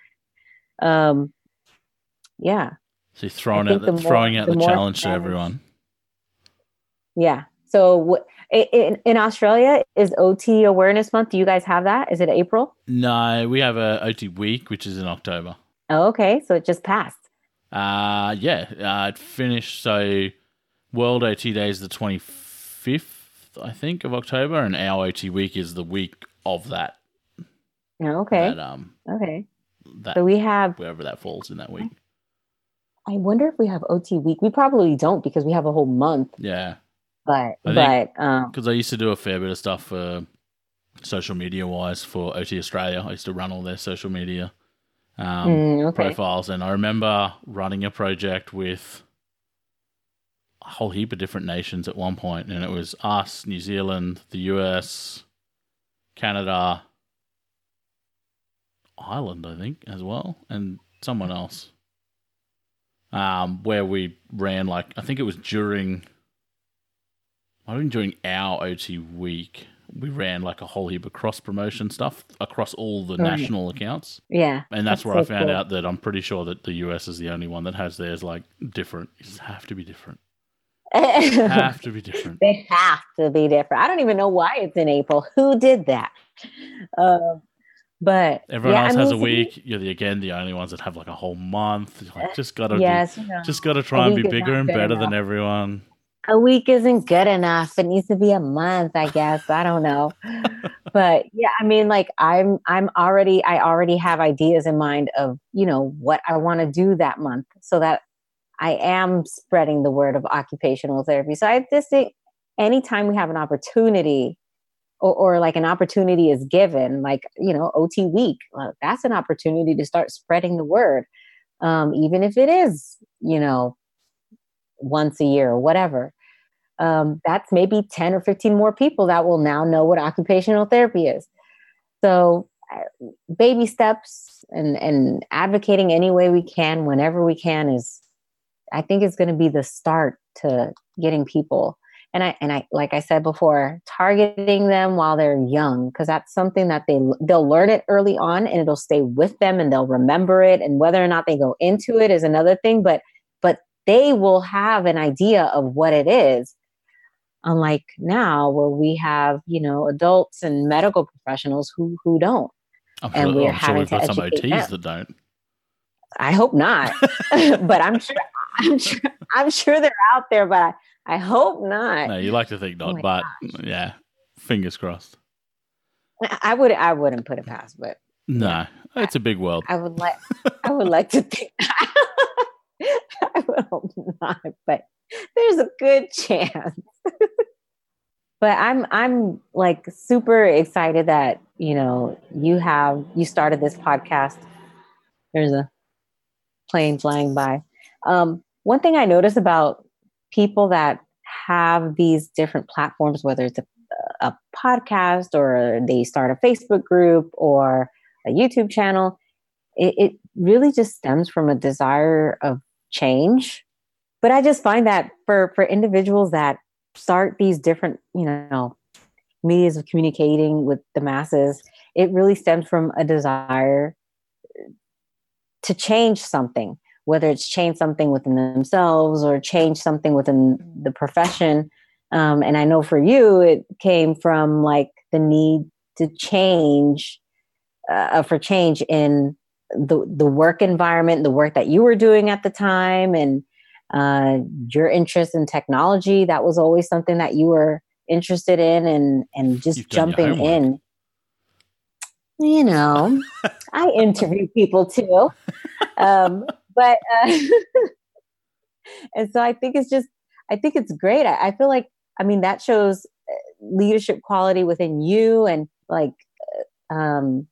Speaker 2: um, yeah
Speaker 1: so you're throwing out the, throwing out the, the challenge to everyone.
Speaker 2: Yeah. So in, in Australia is OT Awareness Month. Do you guys have that? Is it April?
Speaker 1: No, we have a OT Week, which is in October.
Speaker 2: Oh, okay. So it just passed.
Speaker 1: Uh yeah. Uh, it finished. So World OT Day is the twenty fifth, I think, of October, and our OT Week is the week of that.
Speaker 2: Oh, okay.
Speaker 1: That, um.
Speaker 2: Okay. That, so we have
Speaker 1: wherever that falls in that week.
Speaker 2: I wonder if we have OT week. We probably don't because we have a whole month.
Speaker 1: Yeah.
Speaker 2: But but um
Speaker 1: because I used to do a fair bit of stuff for social media wise for OT Australia. I used to run all their social media um, mm, okay. profiles, and I remember running a project with a whole heap of different nations at one point, and it was us, New Zealand, the US, Canada, Ireland, I think, as well, and someone else um, where we ran like I think it was during, I think during our OT week, we ran like a whole heap of cross promotion stuff across all the right. national accounts.
Speaker 2: Yeah,
Speaker 1: and that's, that's where so I found cool. out that I'm pretty sure that the US is the only one that has theirs like different. It have to be different. have to be different.
Speaker 2: They have to be different. I don't even know why it's in April. Who did that? Um, but
Speaker 1: everyone yeah, else I mean, has a week. You're the, again the only ones that have like a whole month. Like, just gotta yes, do, just gotta try and be bigger and better enough. than everyone.
Speaker 2: A week isn't good enough. It needs to be a month, I guess. I don't know. but yeah, I mean, like I'm I'm already I already have ideas in mind of, you know, what I want to do that month so that I am spreading the word of occupational therapy. So I just think anytime we have an opportunity or, or like an opportunity is given, like, you know, OT week, well, that's an opportunity to start spreading the word. Um, even if it is, you know, once a year or whatever. Um, that's maybe 10 or 15 more people that will now know what occupational therapy is. So, uh, baby steps and, and advocating any way we can, whenever we can, is, I think, is going to be the start to getting people and I and I like I said before, targeting them while they're young because that's something that they they'll learn it early on and it'll stay with them and they'll remember it and whether or not they go into it is another thing, but but they will have an idea of what it is. Unlike now, where we have, you know, adults and medical professionals who who don't.
Speaker 1: I'm
Speaker 2: And
Speaker 1: sure,
Speaker 2: we're
Speaker 1: I'm sure
Speaker 2: having
Speaker 1: got
Speaker 2: to
Speaker 1: some
Speaker 2: educate
Speaker 1: OTs
Speaker 2: them.
Speaker 1: that don't.
Speaker 2: I hope not, but I'm sure I'm sure I'm sure they're out there, but I, hope not.
Speaker 1: No, you like to think
Speaker 2: Oh
Speaker 1: not,
Speaker 2: my
Speaker 1: but yeah, fingers crossed.
Speaker 2: I would I wouldn't put it past, but
Speaker 1: No, it's a big world.
Speaker 2: I would like I would like to think I would hope not, but there's a good chance. but I'm I'm like super excited that, you know, you have you started this podcast. There's a plane flying by. Um, one thing I notice about people that have these different platforms, whether it's a, a podcast or they start a Facebook group or a YouTube channel, it, it really just stems from a desire of change. But I just find that for for individuals that start these different, you know, medias of communicating with the masses, it really stems from a desire to change something, whether it's change something within themselves or change something within the profession. Um, and I know for you, it came from like the need to change, uh, for change in the the work environment, the work that you were doing at the time, and uh, your interest in technology. That was always something that you were interested in, and and just
Speaker 1: You've
Speaker 2: jumping in. You know, I interview people too, um, but uh, and so I think it's just I think it's great. I, I feel like I mean that shows uh, leadership quality within you and like uh, um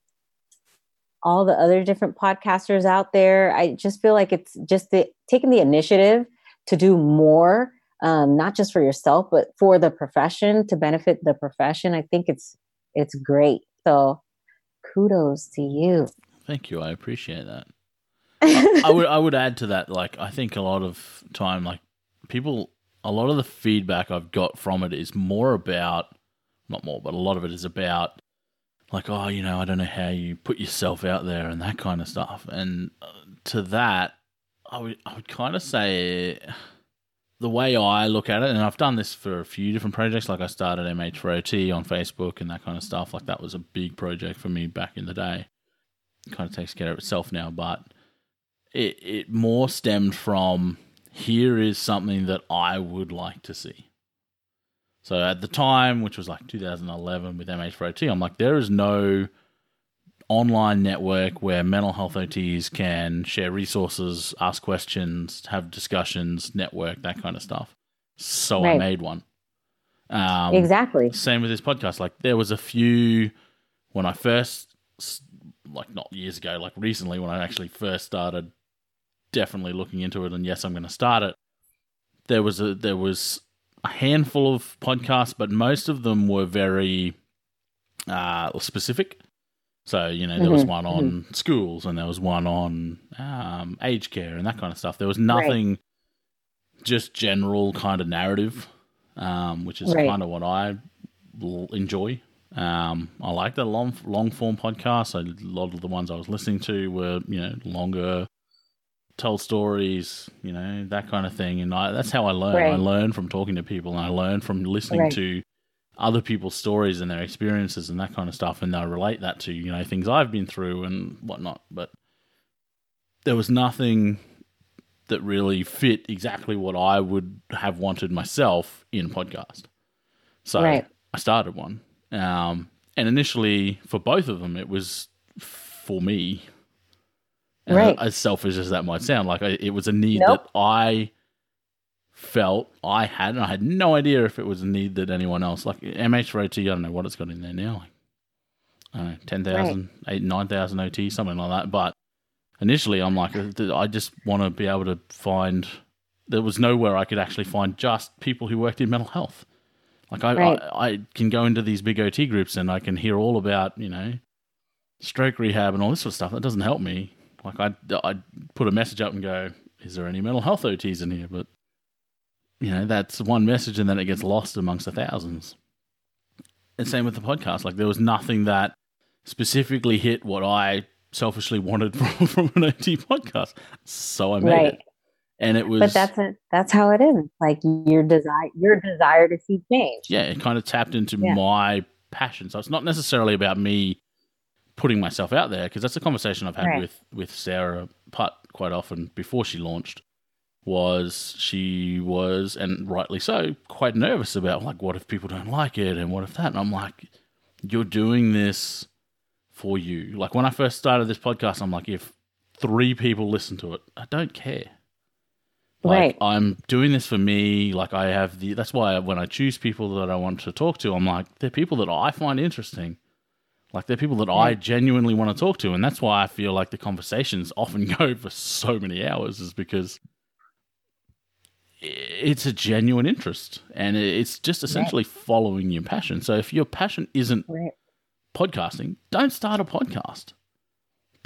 Speaker 2: all the other different podcasters out there. I just feel like it's just the taking the initiative to do more, um, not just for yourself, but for the profession to benefit the profession. I think it's it's great. So kudos to you.
Speaker 1: Thank you. I appreciate that. I would I would add to that, like I think a lot of time, like people, a lot of the feedback I've got from it is more about, not more, but a lot of it is about, like oh, you know, I don't know how you put yourself out there and that kind of stuff. And uh, to that, I would I would kind of say the way I look at it, and I've done this for a few different projects. Like I started MH4OT on Facebook and that kind of stuff. Like that was a big project for me back in the day. It kind of takes care of itself now, but it it more stemmed from here is something that I would like to see. So at the time, which was like 2011 with MH4OT, I'm like, there is no online network where mental health OTs can share resources, ask questions, have discussions, network, that kind of stuff. So I made one. Um,
Speaker 2: exactly.
Speaker 1: same with this podcast. Like there was a few when I first, like not years ago, like recently when I actually first started, definitely looking into it. And yes, I'm going to start it. There was a there was a handful of podcasts, but most of them were very uh, specific. So you know, there was
Speaker 2: Mhm,
Speaker 1: one on schools, and there was one on um, aged care and that kind of stuff. There was nothing just general kind of narrative, um, which is
Speaker 2: Right.
Speaker 1: kind of what I enjoy. Um, I like the long long form podcasts. I, a lot of the ones I was listening to were you know longer, tell stories, you know that kind of thing, and I, that's how I learn. I
Speaker 2: Right.
Speaker 1: learn from talking to people, and I learn from listening
Speaker 2: Right.
Speaker 1: to other people's stories and their experiences and that kind of stuff, and I relate that to you know things I've been through and whatnot. But there was nothing that really fit exactly what I would have wanted myself in podcast. So
Speaker 2: Right.
Speaker 1: I started one. Um, and initially, for both of them, it was for me. And
Speaker 2: Right.
Speaker 1: As selfish as that might sound, like I, it was a need
Speaker 2: Nope.
Speaker 1: that I felt I had, and I had no idea if it was a need that anyone else, like MH4OT, I don't know what it's got in there now, like, I don't know, 10,000, 8, 9,000 OT, something like that. But initially, I'm like, uh, I just want to be able to find, there was nowhere I could actually find just people who worked in mental health. Like I,
Speaker 2: Right.
Speaker 1: I, I can go into these big OT groups and I can hear all about, you know, stroke rehab and all this sort of stuff. That doesn't help me. Like I, I put a message up and go, is there any mental health OTs in here? But you know, that's one message and then it gets lost amongst the thousands. And same with the podcast. Like there was nothing that specifically hit what I selfishly wanted from, from an OT podcast. So I made
Speaker 2: Right.
Speaker 1: it. And it was
Speaker 2: But that's it. That's how it is. Like your desire, your desire to see change.
Speaker 1: yeah, it kind of tapped into
Speaker 2: Yeah.
Speaker 1: my passion. So it's not necessarily about me putting myself out there because that's a conversation I've had
Speaker 2: Right.
Speaker 1: with with Sarah Putt quite often before she launched. Was she was and rightly so quite nervous about like what if people don't like it and what if that and I'm like you're doing this for you. Like when I first started this podcast, I'm like if three people listen to it, I don't care. Like
Speaker 2: Right.
Speaker 1: I'm doing this for me. Like I have the. That's why when I choose people that I want to talk to, I'm like they're people that I find interesting. Like they're people that I genuinely want to talk to, and that's why I feel like the conversations often go for so many hours, is because it's a genuine interest, and it's just essentially following your passion. So if your passion isn't
Speaker 2: Right.
Speaker 1: podcasting, don't start a podcast.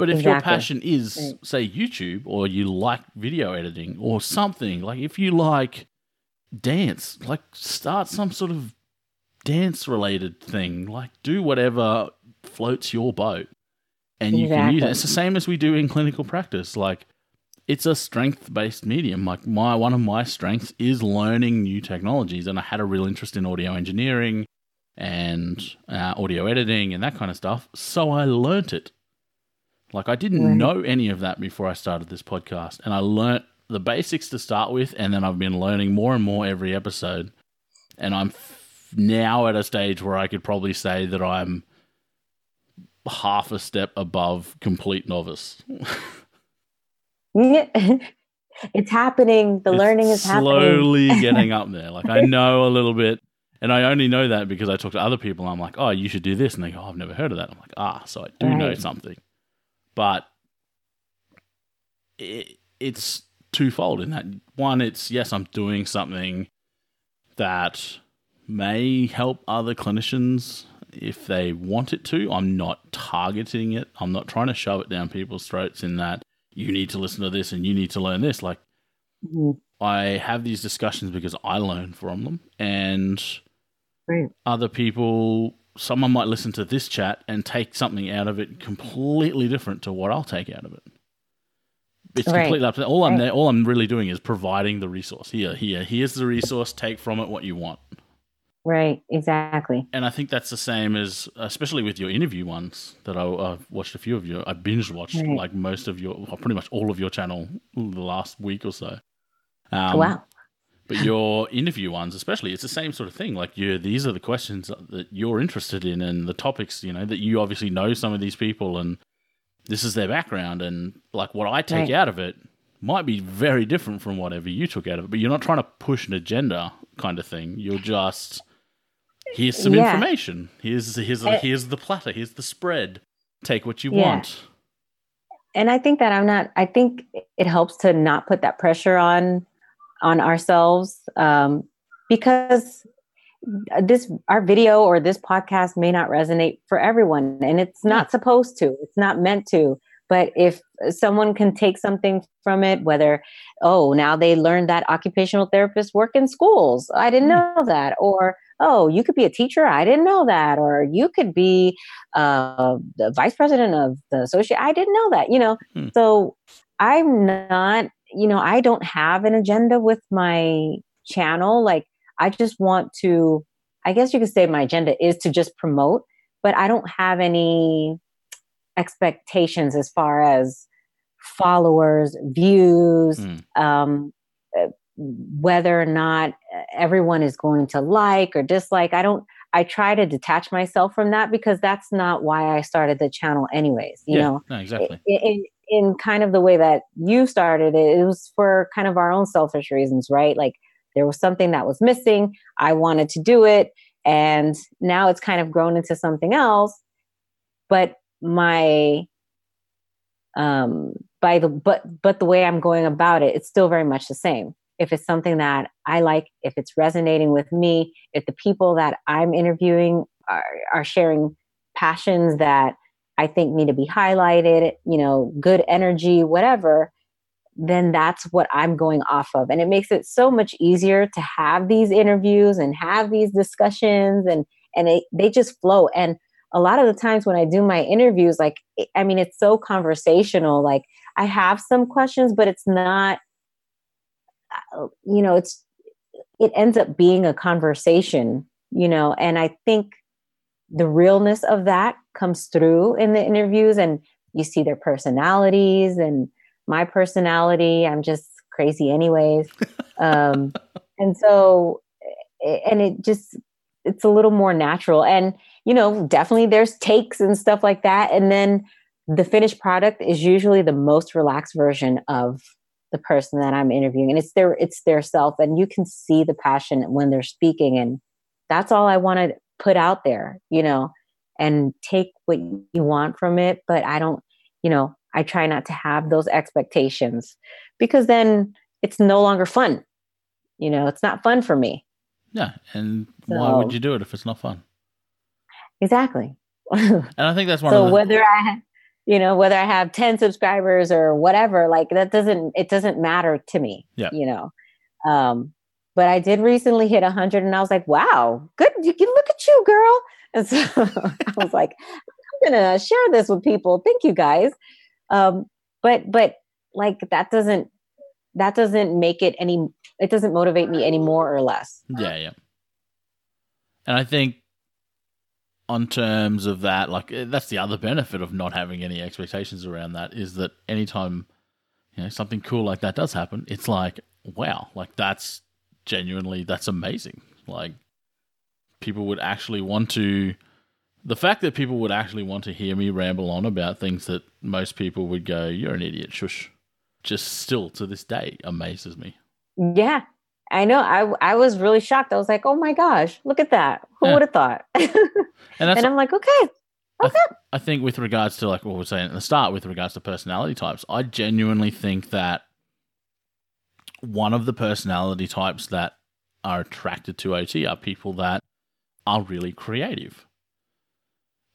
Speaker 1: But if your passion is,
Speaker 2: Right.
Speaker 1: say, YouTube, or you like video editing, or something, like if you like dance, like start some sort of dance related thing. Like do whatever floats your boat. And you can use it. It's the same as we do in clinical practice. Like it's a strength based medium. Like my one of my strengths is learning new technologies. And I had a real interest in audio engineering and uh, audio editing and that kind of stuff. So I learnt it. Like I didn't
Speaker 2: Right.
Speaker 1: know any of that before I started this podcast, and I learnt the basics to start with, and then I've been learning more and more every episode. And I'm f- now at a stage where I could probably say that I'm half a step above complete novice.
Speaker 2: It's happening. The
Speaker 1: It's
Speaker 2: learning is happening.
Speaker 1: slowly getting up there. Like I know a little bit, and I only know that because I talk to other people. I'm like, oh, you should do this, and they go, oh, I've never heard of that. I'm like, ah, so I do know something, but it, it's twofold in that one, it's yes, I'm doing something that may help other clinicians if they want it to. I'm not targeting it. I'm not trying to shove it down people's throats in that you need to listen to this and you need to learn this. Like
Speaker 2: Mhm.
Speaker 1: I have these discussions because I learn from them, and
Speaker 2: Right.
Speaker 1: other people, someone might listen to this chat and take something out of it completely different to what I'll take out of it. It's
Speaker 2: Right.
Speaker 1: completely up to all I'm
Speaker 2: Right.
Speaker 1: there. All I'm really doing is providing the resource. Here, here, here's the resource. Take from it what you want.
Speaker 2: Right. Exactly.
Speaker 1: And I think that's the same as, especially with your interview ones that I, I've watched a few of your. I binge watched
Speaker 2: Right.
Speaker 1: like most of your, pretty much all of your channel the last week or so. Um,
Speaker 2: wow.
Speaker 1: But your interview ones, especially, it's the same sort of thing. Like you, these are the questions that you're interested in, and the topics. You know that you obviously know some of these people, and this is their background, and like what I take
Speaker 2: Right.
Speaker 1: out of it might be very different from whatever you took out of it. But you're not trying to push an agenda, kind of thing. You're just here's some
Speaker 2: Yeah.
Speaker 1: information. Here's here's
Speaker 2: Uh,
Speaker 1: here's the platter. Here's the spread. Take what you
Speaker 2: Yeah.
Speaker 1: want.
Speaker 2: and I think that I'm not. I think it helps to not put that pressure on on ourselves um, because this our video or this podcast may not resonate for everyone, and it's not supposed to. It's not meant to. But if someone can take something from it, whether oh now they learned that occupational therapists work in schools, I didn't know that, or oh you could be a teacher, I didn't know that, or you could be uh, the vice president of the associate. I didn't know that, you know.
Speaker 1: Hmm.
Speaker 2: So I'm not, you know, I don't have an agenda with my channel. Like, I just want to, I guess you could say my agenda is to just promote, but I don't have any expectations as far as followers, views,
Speaker 1: Mm.
Speaker 2: um, uh, whether or not everyone is going to like or dislike. I don't, I try to detach myself from that because that's not why I started the channel, anyways. You
Speaker 1: yeah,
Speaker 2: know,
Speaker 1: no, exactly.
Speaker 2: in, in, in kind of the way that you started it, it was for kind of our own selfish reasons, right? Like there was something that was missing. I wanted to do it. And now it's kind of grown into something else. But my, um, by the, but, but the way I'm going about it, it's still very much the same. If it's something that I like, if it's resonating with me, if the people that I'm interviewing are, are sharing passions that I think need to be highlighted, you know, good energy, whatever, then that's what I'm going off of. And it makes it so much easier to have these interviews and have these discussions and and it, they just flow. And a lot of the times when I do my interviews, like I mean, it's so conversational. Like I have some questions, but it's not uh, you know, it's it ends up being a conversation, you know, and I think the realness of that comes through in the interviews and you see their personalities and my personality. I'm just crazy anyways. um, and so, and it just, it's a little more natural. And, you know, definitely there's takes and stuff like that. And then the finished product is usually the most relaxed version of the person that I'm interviewing. And it's their, it's their self. And you can see the passion when they're speaking. And that's all I want to put out there, you know, and take what you want from it. But I don't, you know, I try not to have those expectations because then it's no longer fun. You know, it's not fun for me.
Speaker 1: Yeah. And so, why would you do it if it's not fun?
Speaker 2: Exactly.
Speaker 1: and I think that's one
Speaker 2: so
Speaker 1: of the
Speaker 2: whether I you know, whether I have 10 subscribers or whatever, like that doesn't it doesn't matter to me.
Speaker 1: Yeah.
Speaker 2: You know. Um, but I did recently hit 100 and I was like, wow, good. You can look at you, girl. And so I was like, I'm going to share this with people. Thank you guys. Um, but, but like that doesn't, that doesn't make it any, it doesn't motivate me any more or less.
Speaker 1: Yeah. Yeah. And I think on terms of that, like eh, that's the other benefit of not having any expectations around that is that anytime, you know, something cool like that does happen, it's like, wow, like that's genuinely that's amazing. Like people would actually want to the fact that people would actually want to hear me ramble on about things that most people would go, You're an idiot, shush. Just still to this day amazes me.
Speaker 2: Yeah. I know. I I was really shocked. I was like, "Oh my gosh, look at that! Who yeah. would have thought?" and, and I'm like, "Okay, okay."
Speaker 1: I, th- I, think with regards to like what we're saying at the start, with regards to personality types, I genuinely think that one of the personality types that are attracted to OT are people that are really creative.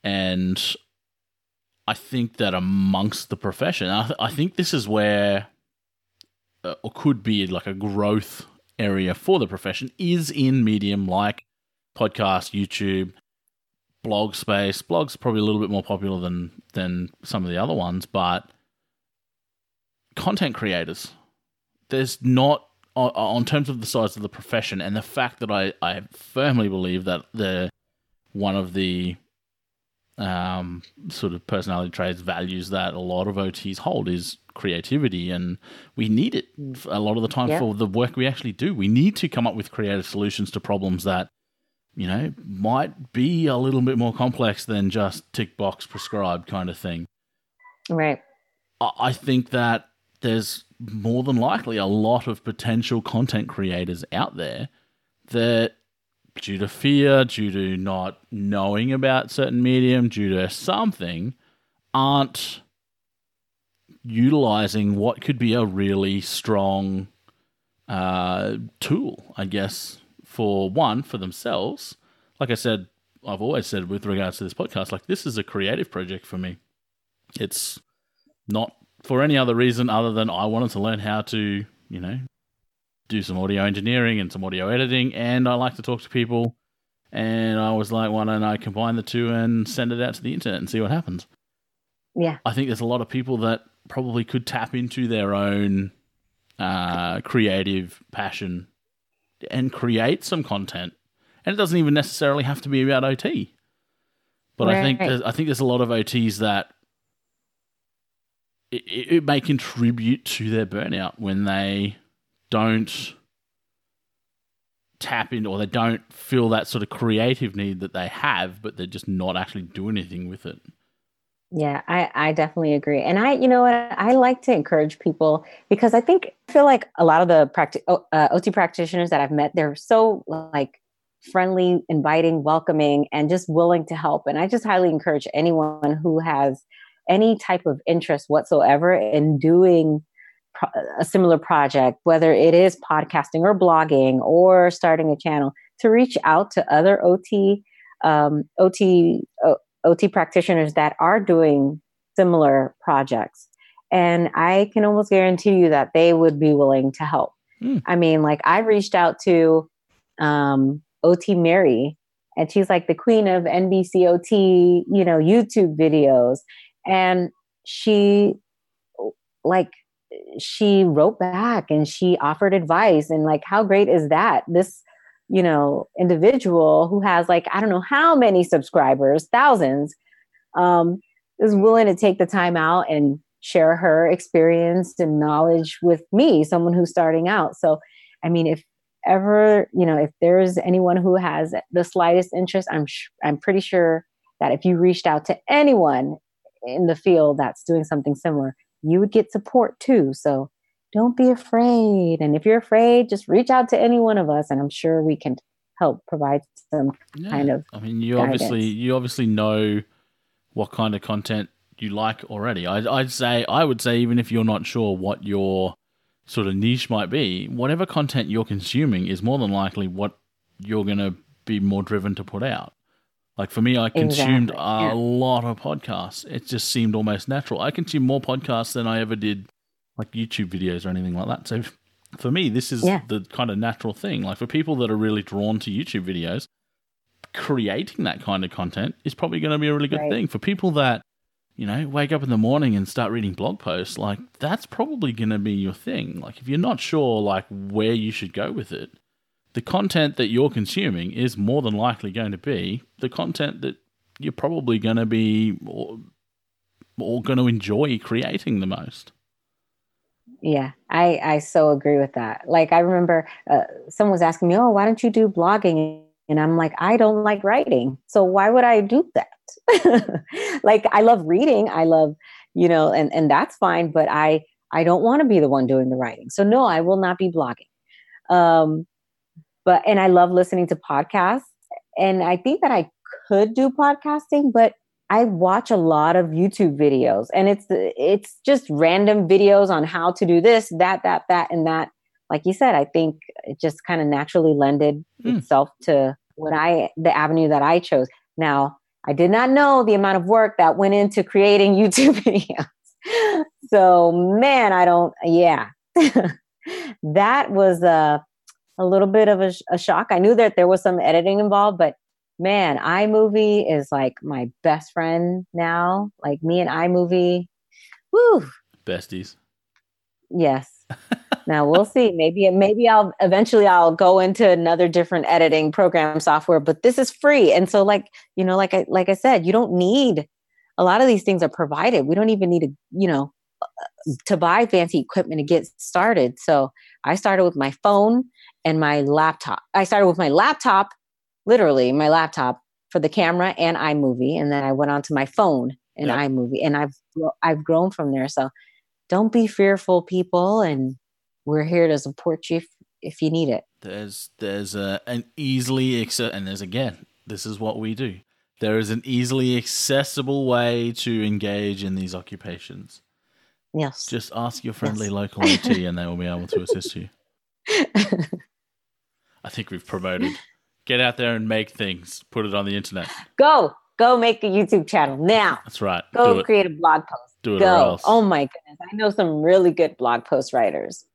Speaker 1: And I think that amongst the profession, I, th- I think this is where, uh, or could be like a growth area for the profession, is in medium like podcast, YouTube, blog space. Blog's probably a little bit more popular than than some of the other ones, but content creators there's not on, on terms of the size of the profession and the fact that I, I firmly believe that the one of the um, sort of personality traits values that a lot of OTs hold is creativity, and we need it a lot of the time yeah. for the work we actually do. We need to come up with creative solutions to problems that you know might be a little bit more complex than just tick box prescribed kind of thing.
Speaker 2: Right.
Speaker 1: I think that there's more than likely a lot of potential content creators out there that due to fear, due to not knowing about certain medium, due to something, aren't utilizing what could be a really strong uh, tool, I guess, for one, for themselves. Like I said, I've always said with regards to this podcast, like this is a creative project for me. It's not for any other reason other than I wanted to learn how to, you know, do some audio engineering and some audio editing, and I like to talk to people. And I was like, why don't I combine the two and send it out to the internet and see what happens?
Speaker 2: Yeah.
Speaker 1: I think there's a lot of people that probably could tap into their own uh, creative passion and create some content. And it doesn't even necessarily have to be about OT. But right. I think I think there's a lot of OTs that it, it may contribute to their burnout when they don't tap into or they don't feel that sort of creative need that they have, but they're just not actually doing anything with it.
Speaker 2: Yeah, I, I definitely agree. And I, you know what, I like to encourage people because I think, I feel like a lot of the practi- uh, OT practitioners that I've met, they're so like friendly, inviting, welcoming, and just willing to help. And I just highly encourage anyone who has any type of interest whatsoever in doing pro- a similar project, whether it is podcasting or blogging or starting a channel, to reach out to other OT um, OT o- OT practitioners that are doing similar projects, and I can almost guarantee you that they would be willing to help. Mm. I mean, like I reached out to um, OT Miri, and she's like the queen of NBCOT, you know, YouTube videos and she like she wrote back and she offered advice and like how great is that? This you know individual who has like i don't know how many subscribers thousands um is willing to take the time out and share her experience and knowledge with me someone who's starting out. So i mean if ever you know if there's anyone who has the slightest interest i'm sh- i'm pretty sure that if you reached out to anyone in the field that's doing something similar you would get support too. So don't be afraid. And if you're afraid, just reach out to any one of us, and I'm sure we can help provide some yeah. kind of.
Speaker 1: I mean, you guidance. obviously you obviously know what kind of content you like already. I, I'd say I would say even if you're not sure what your sort of niche might be, whatever content you're consuming is more than likely what you're going to be more driven to put out. Like for me, I consumed exactly. a yeah. lot of podcasts. It just seemed almost natural. I consume more podcasts than I ever did like YouTube videos or anything like that. So for me, this is yeah. the kind of natural thing. Like for people that are really drawn to YouTube videos, creating that kind of content is probably going to be a really good right. thing. For people that, you know, wake up in the morning and start reading blog posts, like that's probably going to be your thing. Like if you're not sure like where you should go with it, the content that you're consuming is more than likely going to be the content that you're probably going to be or, or going to enjoy creating the most.
Speaker 2: Yeah, I I so agree with that. Like I remember uh, someone was asking me, "Oh, why don't you do blogging?" And I'm like, "I don't like writing, so why would I do that?" like I love reading, I love you know, and and that's fine, but I I don't want to be the one doing the writing. So no, I will not be blogging. Um, but and I love listening to podcasts. And I think that I could do podcasting, but I watch a lot of YouTube videos and it's it's just random videos on how to do this, that, that, that, and that. Like you said, I think it just kind of naturally lended mm. itself to what I the avenue that I chose. Now, I did not know the amount of work that went into creating YouTube videos. so man, I don't yeah. that was a a little bit of a, a shock. I knew that there was some editing involved, but man, iMovie is like my best friend now. Like me and iMovie, woo,
Speaker 1: besties.
Speaker 2: Yes. now we'll see. Maybe maybe I'll eventually I'll go into another different editing program software, but this is free. And so like, you know, like I like I said, you don't need a lot of these things are provided. We don't even need to, you know, uh, to buy fancy equipment to get started. So I started with my phone and my laptop. I started with my laptop, literally my laptop for the camera and iMovie, and then I went on to my phone and iMovie, and I've I've grown from there. So don't be fearful, people, and we're here to support you if, if you need it.
Speaker 1: There's there's a, an easily accept, and there's again, this is what we do. There is an easily accessible way to engage in these occupations.
Speaker 2: Yes.
Speaker 1: Just ask your friendly yes. local AT, and they will be able to assist you. I think we've promoted. Get out there and make things. Put it on the internet.
Speaker 2: Go. Go make a YouTube channel now.
Speaker 1: That's right.
Speaker 2: Go create a blog post.
Speaker 1: Do it
Speaker 2: Go. Oh my goodness. I know some really good blog post writers.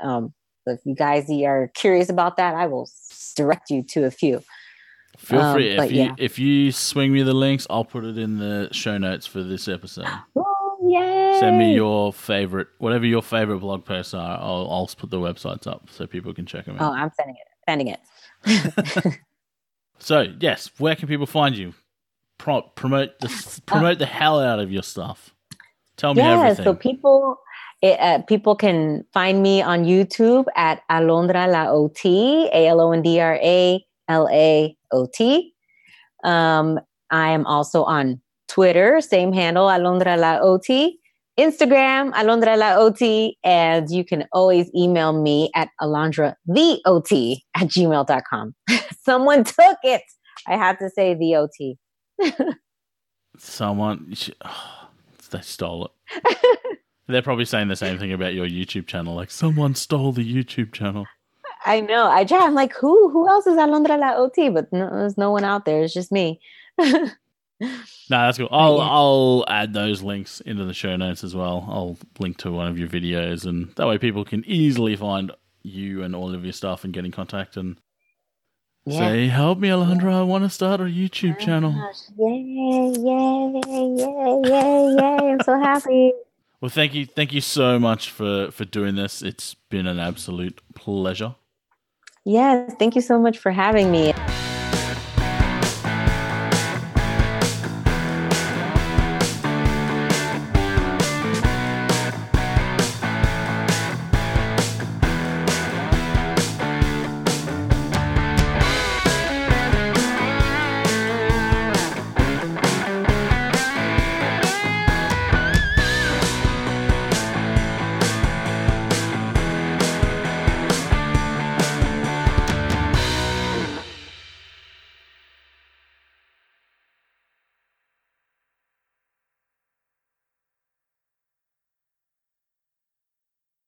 Speaker 2: Um, so if you guys are curious about that, I will direct you to a few.
Speaker 1: Feel um, free. If you yeah. if you swing me the links, I'll put it in the show notes for this episode.
Speaker 2: Oh, yay!
Speaker 1: Send me your favorite, whatever your favorite blog posts are. I'll, I'll put the websites up so people can check them out.
Speaker 2: Oh, I'm sending it sending it.
Speaker 1: so yes, where can people find you? Pro- promote the promote uh, the hell out of your stuff. Tell me yeah, everything.
Speaker 2: so people it, uh, people can find me on YouTube at Alondra La OT, A L O N D R A L A O T. Um, I am also on Twitter, same handle, Alondra La OT. Instagram, Alondra La OT, and you can always email me at Alondra the OT at gmail.com. Someone took it. I have to say the OT.
Speaker 1: Someone, oh, they stole it. They're probably saying the same thing about your YouTube channel. Like, someone stole the YouTube channel.
Speaker 2: I know. I try. I'm like, who? Who else is Alondra La OT? But no, there's no one out there. It's just me.
Speaker 1: no, that's cool. I'll yeah. I'll add those links into the show notes as well. I'll link to one of your videos, and that way people can easily find you and all of your stuff and get in contact and yeah. say, "Help me, Alondra! I want to start a YouTube oh channel."
Speaker 2: Yay! Yay! Yay! Yay! Yay! I'm so happy.
Speaker 1: Well, thank you, thank you so much for for doing this. It's been an absolute pleasure.
Speaker 2: Yes, thank you so much for having me.